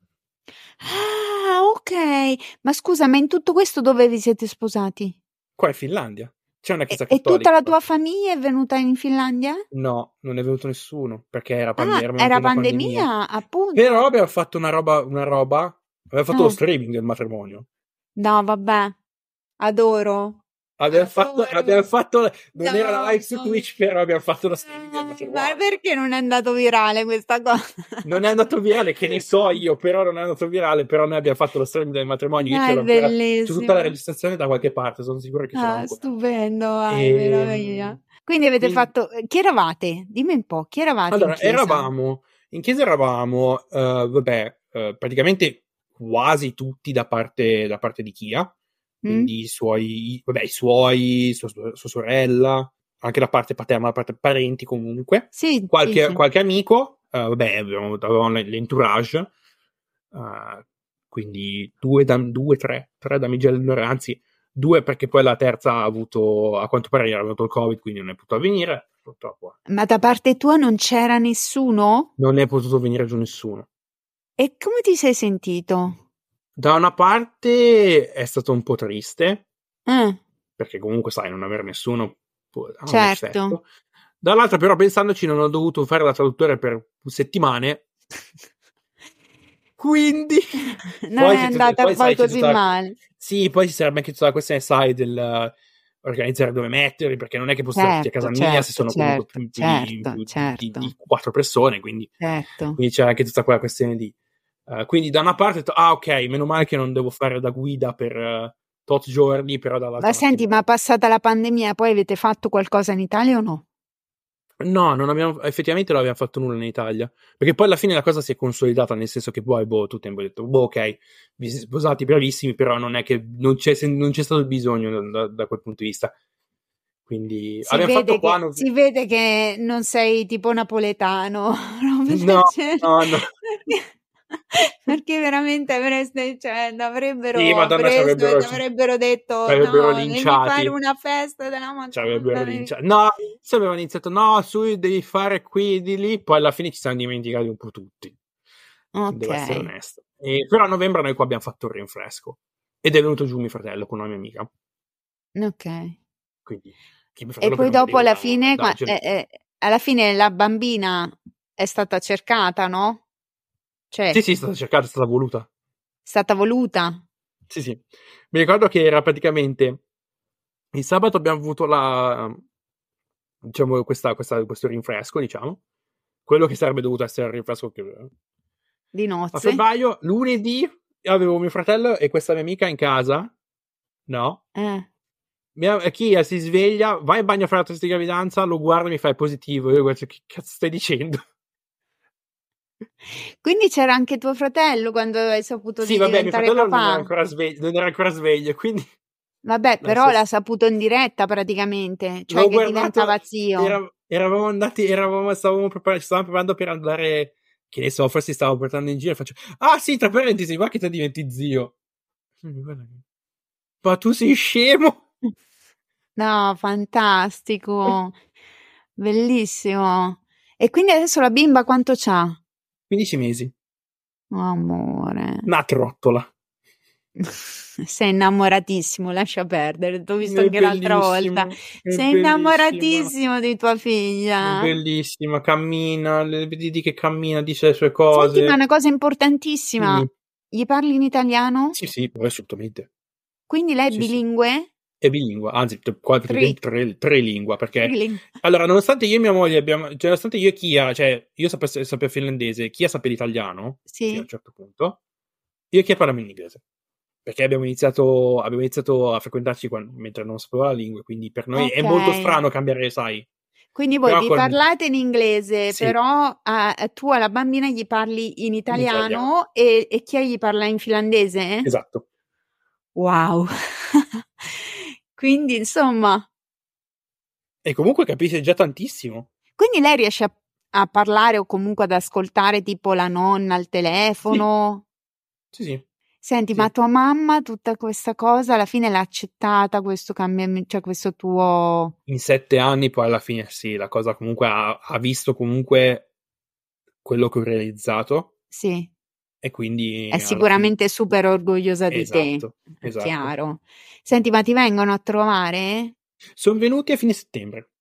Ah, ok. Ma scusa, ma in tutto questo dove vi siete sposati? Qua in Finlandia. C'è una chiesa e, cattolica. E tutta la tua famiglia è venuta in Finlandia? No, non è venuto nessuno, perché era, pand- ah, era, pandemia, pandemia, appunto. Però abbiamo fatto una roba, una roba abbiamo fatto ah. lo streaming del matrimonio. No, vabbè, adoro. Abbiamo fatto, abbiamo fatto, non no, era la live su Twitch, però abbiamo fatto lo streaming. Ma perché non è andato virale questa cosa? Non è andato virale, che ne so *laughs* io, però non è andato virale, però noi abbiamo fatto lo streaming del matrimonio. Ah, è bellissimo. C'è tutta la registrazione da qualche parte, sono sicuro che ah, stupendo, ah, e... meraviglia. Quindi avete Quindi... fatto, chi eravate? Dimmi un po', chi eravate Allora, in eravamo, in chiesa eravamo, uh, vabbè, uh, praticamente quasi tutti da parte, da parte di Kia, mm. quindi mm. i suoi, vabbè, i suoi, sua, sua, sorella, anche da parte paterna, da parte parenti comunque. Sì, qualche, sì, qualche amico, uh, vabbè, avevamo, l'entourage, uh, quindi due, da, due, tre, tre da Miguel anzi due perché poi la terza ha avuto, a quanto pare era avuto il covid, quindi non è potuto venire, purtroppo. Ma da parte tua non c'era nessuno? Non è potuto venire giù nessuno. E come ti sei sentito? Da una parte è stato un po' triste, Eh. perché comunque sai, non avere nessuno certo. Dall'altra, però, pensandoci, non ho dovuto fare la traduttore per settimane. *laughs* Quindi non è andata poi, poi così male. Sì, poi ci sarebbe anche tutta la questione, sai, del organizzare dove metterli, perché non è che possono certo, a casa certo, mia se sono certo, comunque più, certo, più, certo. Di, di, quattro persone, quindi, certo. quindi c'è anche tutta quella questione di... Uh, quindi da una parte, ah ok, meno male che non devo fare da guida per uh, tot giorni, però dall'altra Ma senti, ma passata la pandemia poi avete fatto qualcosa in Italia o no? No, non abbiamo, effettivamente non abbiamo fatto nulla in Italia. Perché poi alla fine la cosa si è consolidata, nel senso che poi, boh, tutti abbiamo detto, boh, ok, vi siete sposati bravissimi, però non è che non c'è, non c'è stato bisogno da, da, quel punto di vista. Quindi si fatto qua. non... Si vede che non sei tipo napoletano. *laughs* No, no, no. *laughs* *laughs* perché veramente avreste, cioè, avrebbero sì, Madonna, preso avrebbero, avrebbero detto avrebbero no, linciati. fare una festa della Madonna no, se avevano iniziato no, su devi fare qui di lì. Poi alla fine ci siamo dimenticati un po' tutti okay. devo essere onesto. E, però a novembre noi qua abbiamo fatto il rinfresco. Ed è venuto giù mio fratello con una mia amica. Ok. Quindi e poi dopo alla fine, qua, eh, eh, alla fine la bambina è stata cercata, no? Cioè, sì, sì, è stata cercata, è stata voluta. Stata voluta? Sì, sì. Mi ricordo che era praticamente il sabato abbiamo avuto la diciamo questa, questa, questo rinfresco, diciamo. Quello che sarebbe dovuto essere il rinfresco che di nozze. A febbraio, lunedì, avevo mio fratello e questa mia amica in casa. No? Eh. Mia, Chia si sveglia, va in bagno a fare la testa di gravidanza, lo guarda e mi fa è positivo. Io guardo, che cazzo stai dicendo? Quindi c'era anche tuo fratello quando hai saputo sì, di vabbè, diventare mio fratello papà? Non era ancora sveglio, non era ancora sveglio quindi... *laughs* Vabbè, però l'ha saputo in diretta praticamente, cioè L'ho che guardato, diventava zio. Era, eravamo andati, eravamo, stavamo preparando, stavamo preparando per andare, che ne so, forse stavo portando in giro e faccio, ah sì, tra parentesi, va che te diventi zio. Ma tu sei scemo? *laughs* No, fantastico, *laughs* bellissimo. E quindi adesso la bimba quanto c'ha? 15 mesi. Oh, amore. Una trottola. *laughs* Sei innamoratissimo, lascia perdere. T'ho visto è anche l'altra volta. Sei innamoratissimo di tua figlia. È bellissima, cammina, vedi che cammina, dice le sue cose. Senti, ma una cosa importantissima. Mm. Gli parli in italiano? Sì, sì, assolutamente. Quindi lei è sì, bilingue? Sì è bilingua, anzi, quasi tre, tre, tre lingua, perché *laughs* allora, nonostante io e mia moglie abbiamo, cioè, nonostante io e Kia, cioè, io sapevo, sapevo finlandese, Kia sapeva l'italiano, sì. a un certo punto, io e Kia parliamo in inglese, perché abbiamo iniziato, abbiamo iniziato a frequentarci quando, mentre non sapevo la lingua, quindi per noi okay. è molto strano cambiare, sai. Quindi voi però vi con... parlate in inglese, sì. però uh, tu alla bambina gli parli in italiano, in italiano. E, e Chia gli parla in finlandese? Esatto. Wow. *laughs* Quindi, insomma. E comunque capisce già tantissimo. Quindi lei riesce a, a parlare o comunque ad ascoltare tipo la nonna al telefono? Sì, sì. sì. Senti, sì. ma tua mamma tutta questa cosa alla fine l'ha accettata, questo cambiamento, cioè questo tuo... In sette anni poi alla fine sì, la cosa comunque ha, ha visto comunque quello che ho realizzato. Sì. E quindi... È sicuramente fine... super orgogliosa di esatto, te. Esatto. Chiaro. Senti, ma ti vengono a trovare? Sono venuti a fine settembre.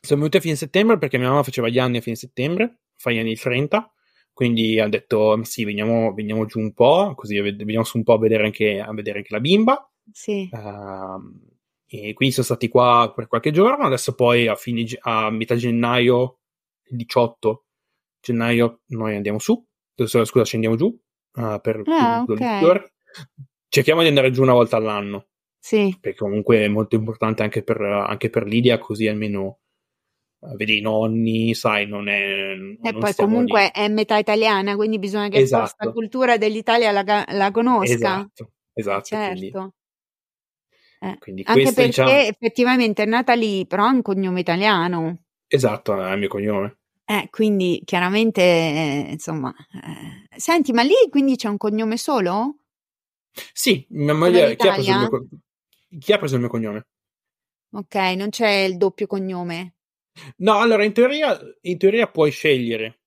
Sono venuti a fine settembre perché mia mamma faceva gli anni a fine settembre, fa gli anni 30, quindi ha detto sì, veniamo, veniamo giù un po', così veniamo su un po' a vedere anche, a vedere anche la bimba. Sì. Uh, e quindi sono stati qua per qualche giorno, adesso poi a, fine, a metà gennaio, il 18 gennaio, noi andiamo su scusa, scendiamo giù uh, per ah, okay. Cerchiamo di andare giù una volta all'anno. Sì. Perché comunque è molto importante anche per, anche per Lidia, così almeno uh, vedi i nonni, sai, non è... Non e poi comunque lì. è metà italiana, quindi bisogna che esatto. questa cultura dell'Italia la, la conosca. Esatto, esatto. Certo. Quindi, eh. quindi anche questo, perché diciamo... effettivamente è nata lì, però ha un cognome italiano. Esatto, è il mio cognome. Eh, quindi chiaramente, eh, insomma, eh. senti, ma lì quindi c'è un cognome solo? Sì, mia moglie, chi ha, preso il mio, chi ha preso il mio cognome? Ok, non c'è il doppio cognome. No, allora in teoria, in teoria puoi scegliere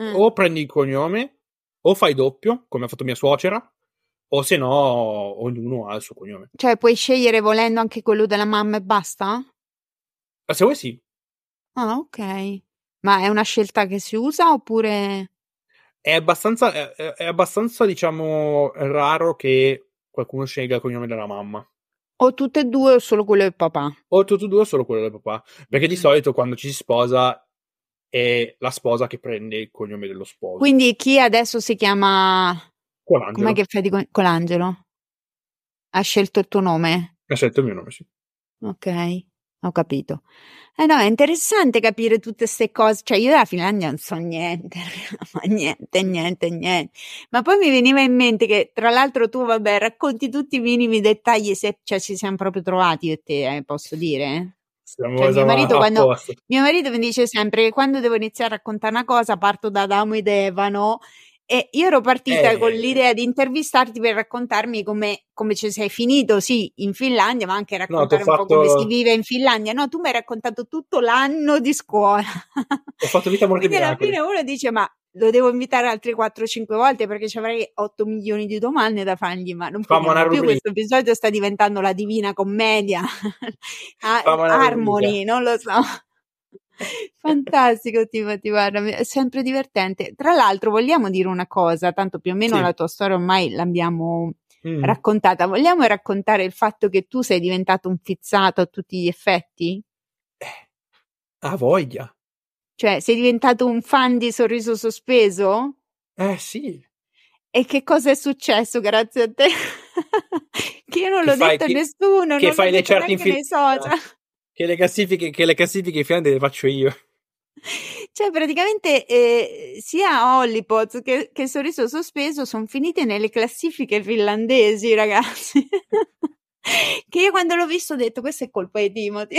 mm. o prendi il cognome o fai doppio, come ha fatto mia suocera, o se no ognuno ha il suo cognome. Cioè puoi scegliere volendo anche quello della mamma e basta? se vuoi sì. Ah, ok. Ma è una scelta che si usa oppure... È abbastanza, è, è abbastanza, diciamo, raro che qualcuno scelga il cognome della mamma. O tutte e due o solo quello del papà? O tutte e due o solo quello del papà. Perché di mm. solito quando ci si sposa è la sposa che prende il cognome dello sposo. Quindi chi adesso si chiama... Colangelo. Com'è che fai di Colangelo? Ha scelto il tuo nome? Ha scelto il mio nome, sì. Ok. Ho capito. Eh no, è interessante capire tutte queste cose. Cioè, io della Finlandia non so niente, *laughs* ma niente, niente, niente. Ma poi mi veniva in mente che, tra l'altro, tu, vabbè, racconti tutti i minimi dettagli, se cioè, ci siamo proprio trovati io e te, eh, posso dire? Siamo cioè, mio, marito, quando, mio marito mi dice sempre che quando devo iniziare a raccontare una cosa parto da Adamo ed Eva, no? E io ero partita eh. con l'idea di intervistarti per raccontarmi come, come ci sei finito, sì, in Finlandia, ma anche raccontare no, un fatto... po' come si vive in Finlandia. No, tu mi hai raccontato tutto l'anno di scuola. Ho fatto vita molto Quindi alla fine uno dice, ma lo devo invitare altre 4-5 volte perché ci avrei 8 milioni di domande da fargli, ma non più questo episodio sta diventando la divina commedia. Harmony, *laughs* non lo so. Fantastico, Timothy, guarda, è sempre divertente. Tra l'altro, vogliamo dire una cosa, tanto più o meno sì. la tua storia ormai l'abbiamo mm. raccontata. Vogliamo raccontare il fatto che tu sei diventato un fizzato a tutti gli effetti? Eh, a voglia. Cioè, sei diventato un fan di Sorriso Sospeso? Eh sì. E che cosa è successo grazie a te? *laughs* che io non che l'ho fai, detto a nessuno, che non fai le certi infi- nei social. Che le classifiche, che le classifiche finali le faccio io. Cioè, praticamente eh, sia Hollypods che, che Sorriso Sospeso sono finite nelle classifiche finlandesi, ragazzi. *laughs* che io quando l'ho visto ho detto questa è colpa di Timothy.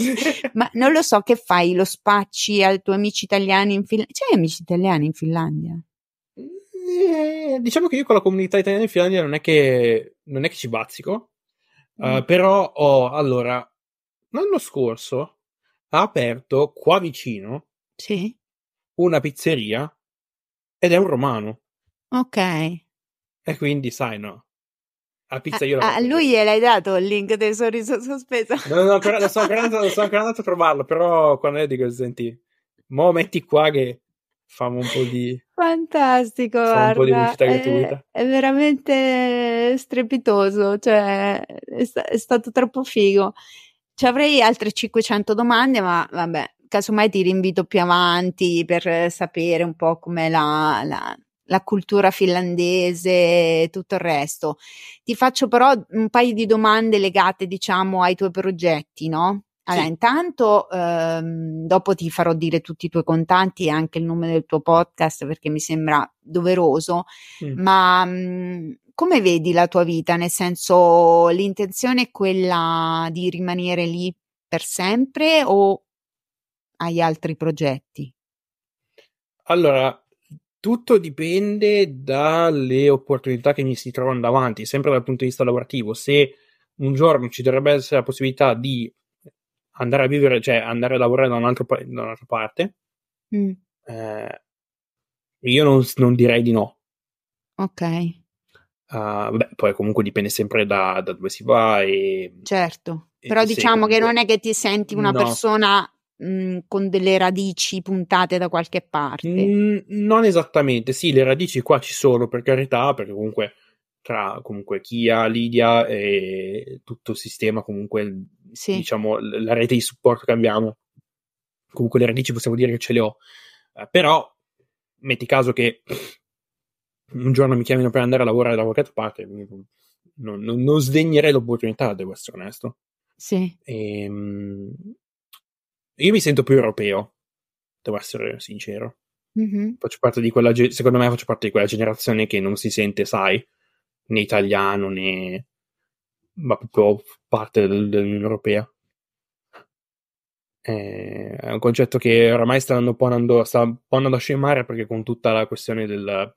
*laughs* Ma non lo so, che fai? Lo spacci ai tuoi amici italiani in Finlandia? C'hai amici italiani in Finlandia? Eh, diciamo che io con la comunità italiana in Finlandia non è che, non è che ci bazzico. Mm. Uh, però ho, allora, l'anno scorso ha aperto qua vicino sì. una pizzeria ed è un romano. Ok. E quindi, sai, no. La pizza io la A lui gliel'hai dato il link del sorriso sospeso? No, no, ancora, non sono ancora, andato, sono ancora andato a trovarlo, però quando io dico, senti, mo metti qua che famo un po' di... Fantastico, guarda, un po' di pubblicità gratuita. È, è veramente strepitoso, cioè è, sta- è stato troppo figo. Ci avrei altre 500 domande, ma vabbè, casomai ti rinvito più avanti per sapere un po' com'è la, la, la cultura finlandese e tutto il resto. Ti faccio però un paio di domande legate, diciamo, ai tuoi progetti, no? Allora, sì. intanto ehm, dopo ti farò dire tutti i tuoi contanti e anche il nome del tuo podcast perché mi sembra doveroso, mm. ma mh, come vedi la tua vita? Nel senso, l'intenzione è quella di rimanere lì per sempre o hai altri progetti? Allora, tutto dipende dalle opportunità che mi si trovano davanti, sempre dal punto di vista lavorativo. Se un giorno ci dovrebbe essere la possibilità di andare a vivere, cioè andare a lavorare da, un altro, da un'altra parte, mm. eh, io non, non, direi di no. Ok. Uh, beh, poi comunque dipende sempre da, da dove si va. E, certo, e però diciamo comunque... che non è che ti senti una no. persona mh, mm, con delle radici puntate da qualche parte. Mm, non esattamente, sì, le radici qua ci sono per carità, perché comunque tra comunque Kia, Lidia e tutto il sistema, comunque sì. diciamo la rete di supporto che abbiamo, comunque le radici possiamo dire che ce le ho. Uh, però metti caso che un giorno mi chiamino per andare a lavorare da qualche parte, non, non, non sdegnerei l'opportunità, devo essere onesto. Sì. E, um, io mi sento più europeo, devo essere sincero. Mm-hmm. Faccio parte di quella, secondo me faccio parte di quella generazione che non si sente, sai, né italiano né ma proprio parte del, dell'Unione Europea. È un concetto che oramai sta andando sta un po' andando a scemare perché con tutta la questione del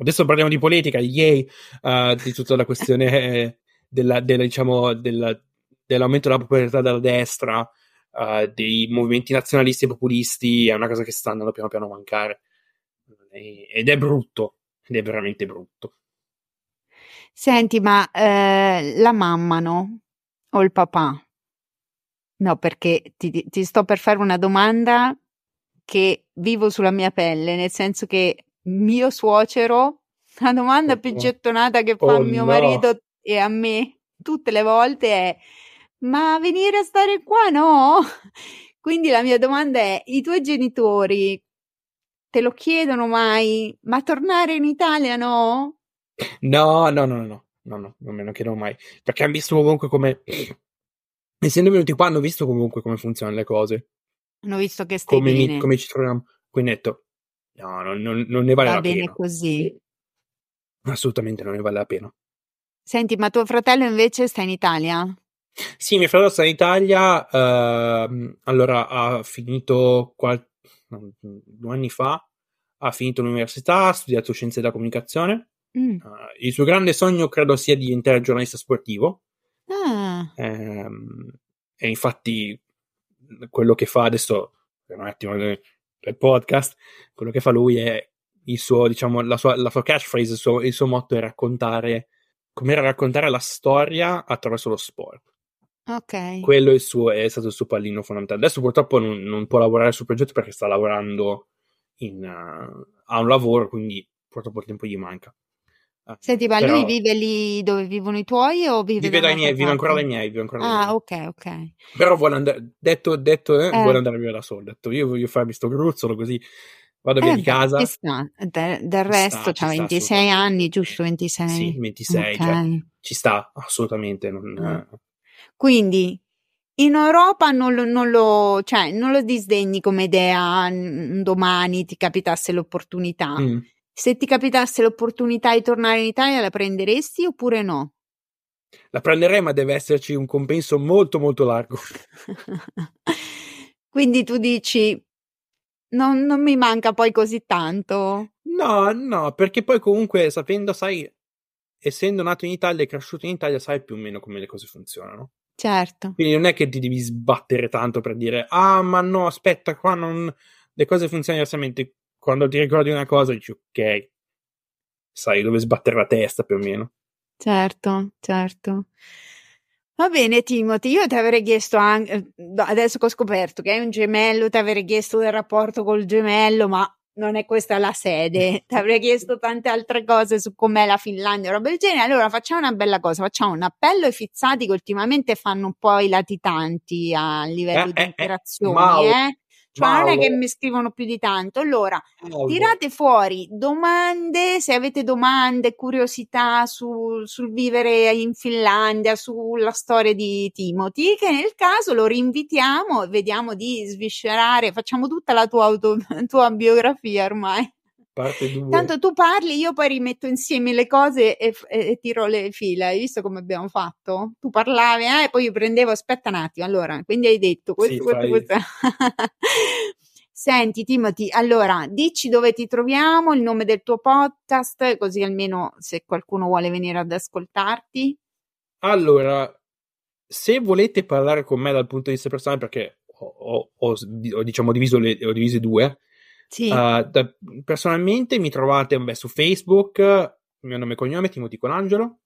Adesso parliamo di politica, yay, uh, di tutta la questione *laughs* della, della, diciamo, della, dell'aumento della popolarità della destra, uh, dei movimenti nazionalisti e populisti, è una cosa che sta andando piano piano a mancare. ed è brutto, ed è veramente brutto. Senti, ma eh, la mamma, no? O il papà? No, perché ti, ti sto per fare una domanda che vivo sulla mia pelle, nel senso che mio suocero, la domanda più gettonata che fa Oh, mio no. marito e a me tutte le volte è: Ma venire a stare qua no? *laughs* Quindi la mia domanda è: i tuoi genitori te lo chiedono mai? Ma tornare in Italia no? No, no, no, no, no, no, no, non me lo chiedo mai. Perché hanno visto comunque come. *clears throat* Essendo venuti qua, hanno visto comunque come funzionano le cose. Hanno visto che stai Come, mi- come ci troviamo. Quindi ho detto: No, non, non- non ne vale Va la bene pena. così. Assolutamente non ne vale la pena. Senti, ma tuo fratello invece sta in Italia? Sì, mio fratello sta in Italia. ehm, allora ha finito qual- due anni fa. Ha finito l'università, ha studiato scienze della comunicazione. Mm. Eh, il suo grande sogno credo sia diventare giornalista sportivo. Ah, Ehm, e infatti quello che fa adesso, per un attimo del podcast, quello che fa lui è il suo, diciamo, la sua, la sua catchphrase, il suo, il suo motto è raccontare, come era raccontare la storia attraverso lo sport. ok. Quello è, il suo, è stato il suo pallino fondamentale. Adesso purtroppo non, non può lavorare sul progetto perché sta lavorando in, uh, a un lavoro, quindi purtroppo il tempo gli manca. Eh, Senti, ma però lui vive lì dove vivono i tuoi o vive vive da dai miei, vive ancora dai miei, vive ancora Ah, miei. ok, ok. Però vuole andare, detto, detto, eh, Eh. vuole andare via da solo. Ha detto, io voglio farmi sto gruzzolo così vado via Eh di casa. del Ci resto sta, sta 26 assolutamente. anni, giusto? 26. Sì, 26, Ok. cioè, ci sta assolutamente. Non, Mm. Quindi in Europa non lo, non lo- cioè, non lo disdegni come idea un domani ti capitasse l'opportunità. Mm. Se ti capitasse l'opportunità di tornare in Italia, la prenderesti oppure no? La prenderei, ma deve esserci un compenso molto, molto largo. *laughs* Quindi tu dici, non, non mi manca poi così tanto. No, no, perché poi comunque sapendo, sai, essendo nato in Italia e cresciuto in Italia, sai più o meno come le cose funzionano. Certo, Quindi non è che ti devi sbattere tanto per dire, ah, ma no, aspetta, qua non... le cose funzionano diversamente. Quando ti ricordi una cosa, dici, ok, sai dove sbattere la testa più o meno. certo, certo. Va bene, Timothy, io ti avrei chiesto anche, eh, adesso che ho scoperto che hai un gemello, ti avrei chiesto del rapporto col gemello, ma non è questa la sede. *laughs* Ti avrei chiesto tante altre cose su com'è la Finlandia, roba del genere. Allora facciamo una bella cosa, facciamo un appello ai fizzati che ultimamente fanno un po' i latitanti a livello Eh, di eh, interazioni, eh? Cioè non è che mi scrivono più di tanto. Allora, Mauro. Tirate fuori domande, se avete domande, curiosità sul, sul vivere in Finlandia, sulla storia di Timothy, che nel caso lo rinvitiamo e vediamo di sviscerare, facciamo tutta la tua, auto, *laughs* tua biografia ormai. Parte 2. Tanto tu parli, io poi rimetto insieme le cose e, e- e tiro le fila. Hai visto come abbiamo fatto? Tu parlavi, eh, e poi io prendevo, aspetta un attimo, allora, quindi hai detto questo, Sì, questo, fai- questo. *laughs* Senti, Timothy, allora, dici dove ti troviamo, il nome del tuo podcast, così almeno se qualcuno vuole venire ad ascoltarti. Allora, se volete parlare con me dal punto di vista personale, perché ho, ho- ho- ho, diciamo diviso le, ho diviso i due, Sì, Uh, da- personalmente mi trovate vabbè, su Facebook, il mio nome e cognome, Timothy Colangelo.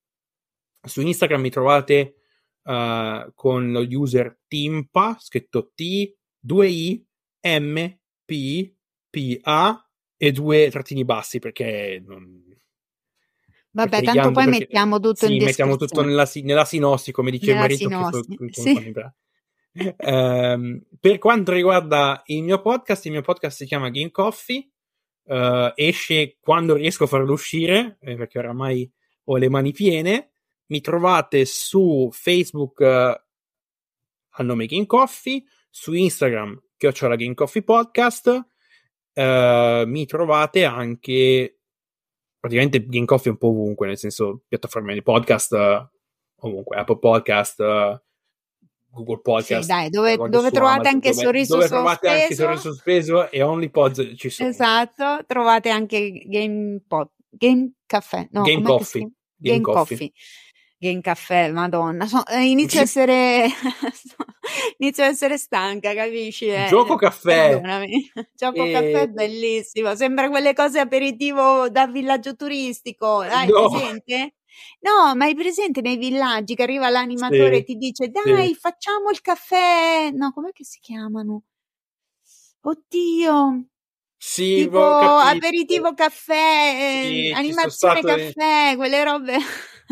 Su Instagram mi trovate uh, con lo user Timpa, scritto T, 2I, M, P, P, A e due trattini bassi perché non... vabbè, tanto poi mettiamo tutto sì, in mettiamo tutto nella, nella sinossi, come dice Nella il marito. che sinossi, fa- che sì. Ehm, per quanto riguarda il mio podcast, il mio podcast si chiama Game Coffee. eh, esce quando riesco a farlo uscire, eh, perché oramai ho le mani piene. Mi trovate su Facebook eh, al nome Game Coffee, su Instagram chiocciola Game Coffee Podcast. eh, mi trovate anche praticamente Game Coffee un po' ovunque, nel senso piattaforme di podcast eh, ovunque, Apple Podcast, eh, Google Podcast. Sì, dai, dove, guardo dove su trovate Amazon, anche dove, sorriso dove trovate anche sospeso. sorriso sospeso e OnlyPods ci sono. Esatto, trovate anche Game, Pod, Game Caffè, no, Game Coffee. Game Game Coffee. Coffee. Game Caffè, madonna, so- eh, inizio a essere *laughs* inizio a essere stanca, capisci? Eh, Gioco caffè. Perdonami. *laughs* Gioco E- caffè è bellissimo, sembra quelle cose aperitivo da villaggio turistico, dai, No. presente? No, ma hai presente nei villaggi che arriva l'animatore Sì, e ti dice dai, sì. facciamo il caffè. No, com'è che si chiamano? Oddio, Sì, tipo aperitivo caffè, Sì, eh, ci sono animazione stato in- caffè, quelle robe.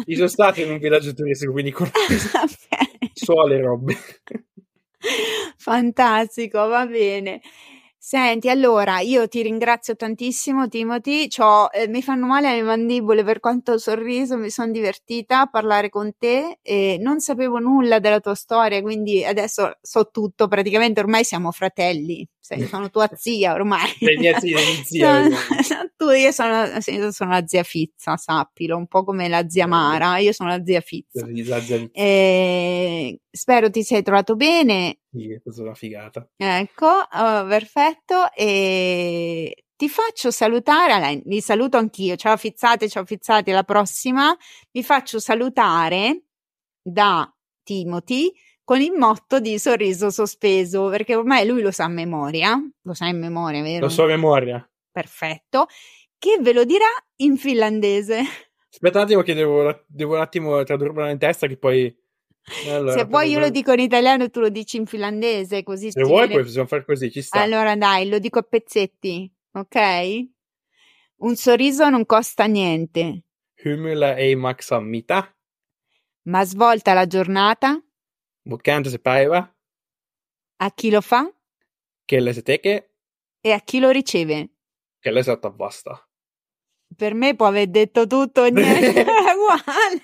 Io sono stato in un villaggio turistico, quindi Ok. so le robe. Fantastico, va bene. Senti, allora io ti ringrazio tantissimo, Timothy. C'ho, eh, mi fanno male le mandibole per quanto sorriso, mi sono divertita a parlare con te e non sapevo nulla della tua storia, quindi adesso so tutto. Praticamente ormai siamo fratelli. Sei- *laughs* sono tua zia ormai. Sei mia zia, mia zia, Sono- *laughs* tu, io sono, io sono la zia Fizza, sappilo, un po' come la zia Mara. Io sono la zia Fizza. La zia- E spero ti sei trovato bene. sì, è una figata. Ecco, oh, perfetto. E ti faccio salutare. Vi saluto anch'io. Ciao fizzate, ciao fizzati. Alla prossima. Vi faccio salutare da Timothy con il motto di sorriso sospeso, perché ormai lui lo sa a memoria. Lo sa in memoria, vero? Lo so a memoria. Perfetto. Che ve lo dirà in finlandese. Aspetta un attimo che devo, devo un attimo tradurmelo in testa che poi... Allora, Se vuoi io lo dico in italiano e tu lo dici in finlandese, così Se vuoi viene- poi possiamo fare così, ci sta. Allora dai, lo dico a pezzetti, ok? Un sorriso non costa niente, Hymyillä ei maksa ma svolta la giornata kääntä se päivä, a chi lo fa kelle se tekee, e a chi lo riceve. kelle se ottaa vastaan. Per me può aver detto tutto e niente, *laughs* è uguale,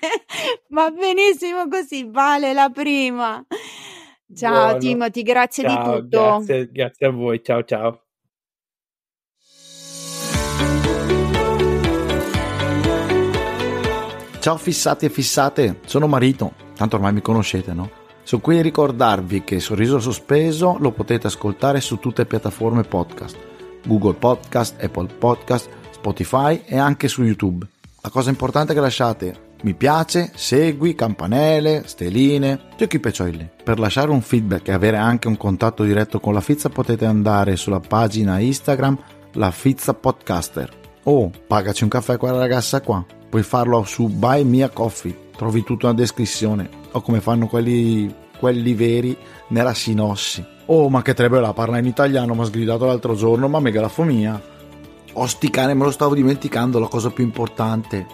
va benissimo così, vale la prima. Ciao Buono. Timothy, grazie Ciao, di tutto. Grazie, grazie a voi, ciao ciao. Ciao fissati e fissate, sono Marito, tanto ormai mi conoscete, no? Sono qui a ricordarvi che Sorriso Sospeso lo potete ascoltare su tutte le piattaforme podcast, Google Podcast, Apple Podcast, Spotify e anche su YouTube. La cosa importante è che lasciate mi piace, segui, campanelle, steline, giochi peccioli. Per lasciare un feedback e avere anche un contatto diretto con la Fizza potete andare sulla pagina Instagram La Fizza Podcaster o pagaci un caffè a quella ragazza qua. Puoi farlo su Buy Me a Coffee, trovi tutto nella descrizione o come fanno quelli, quelli veri nella sinossi. Oh, ma che trebella, parla in italiano, mi ha sgridato l'altro giorno, ma mega cane, me lo stavo dimenticando, la cosa più importante.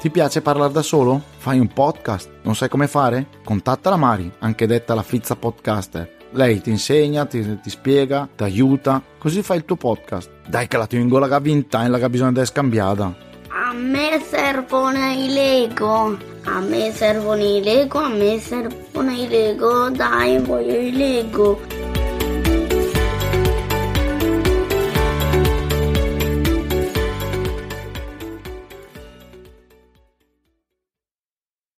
Ti piace parlare da solo? Fai un podcast? Non sai come fare? Contatta la Mari, anche detta la Fizza Podcaster. Lei ti insegna, ti, ti spiega, ti aiuta, così fai il tuo podcast. Dai che la tengo la gavinta e la bisogna di scambiata. A me servono i Lego. A me servono i Lego, a me servono i Lego. Dai, voglio i Lego.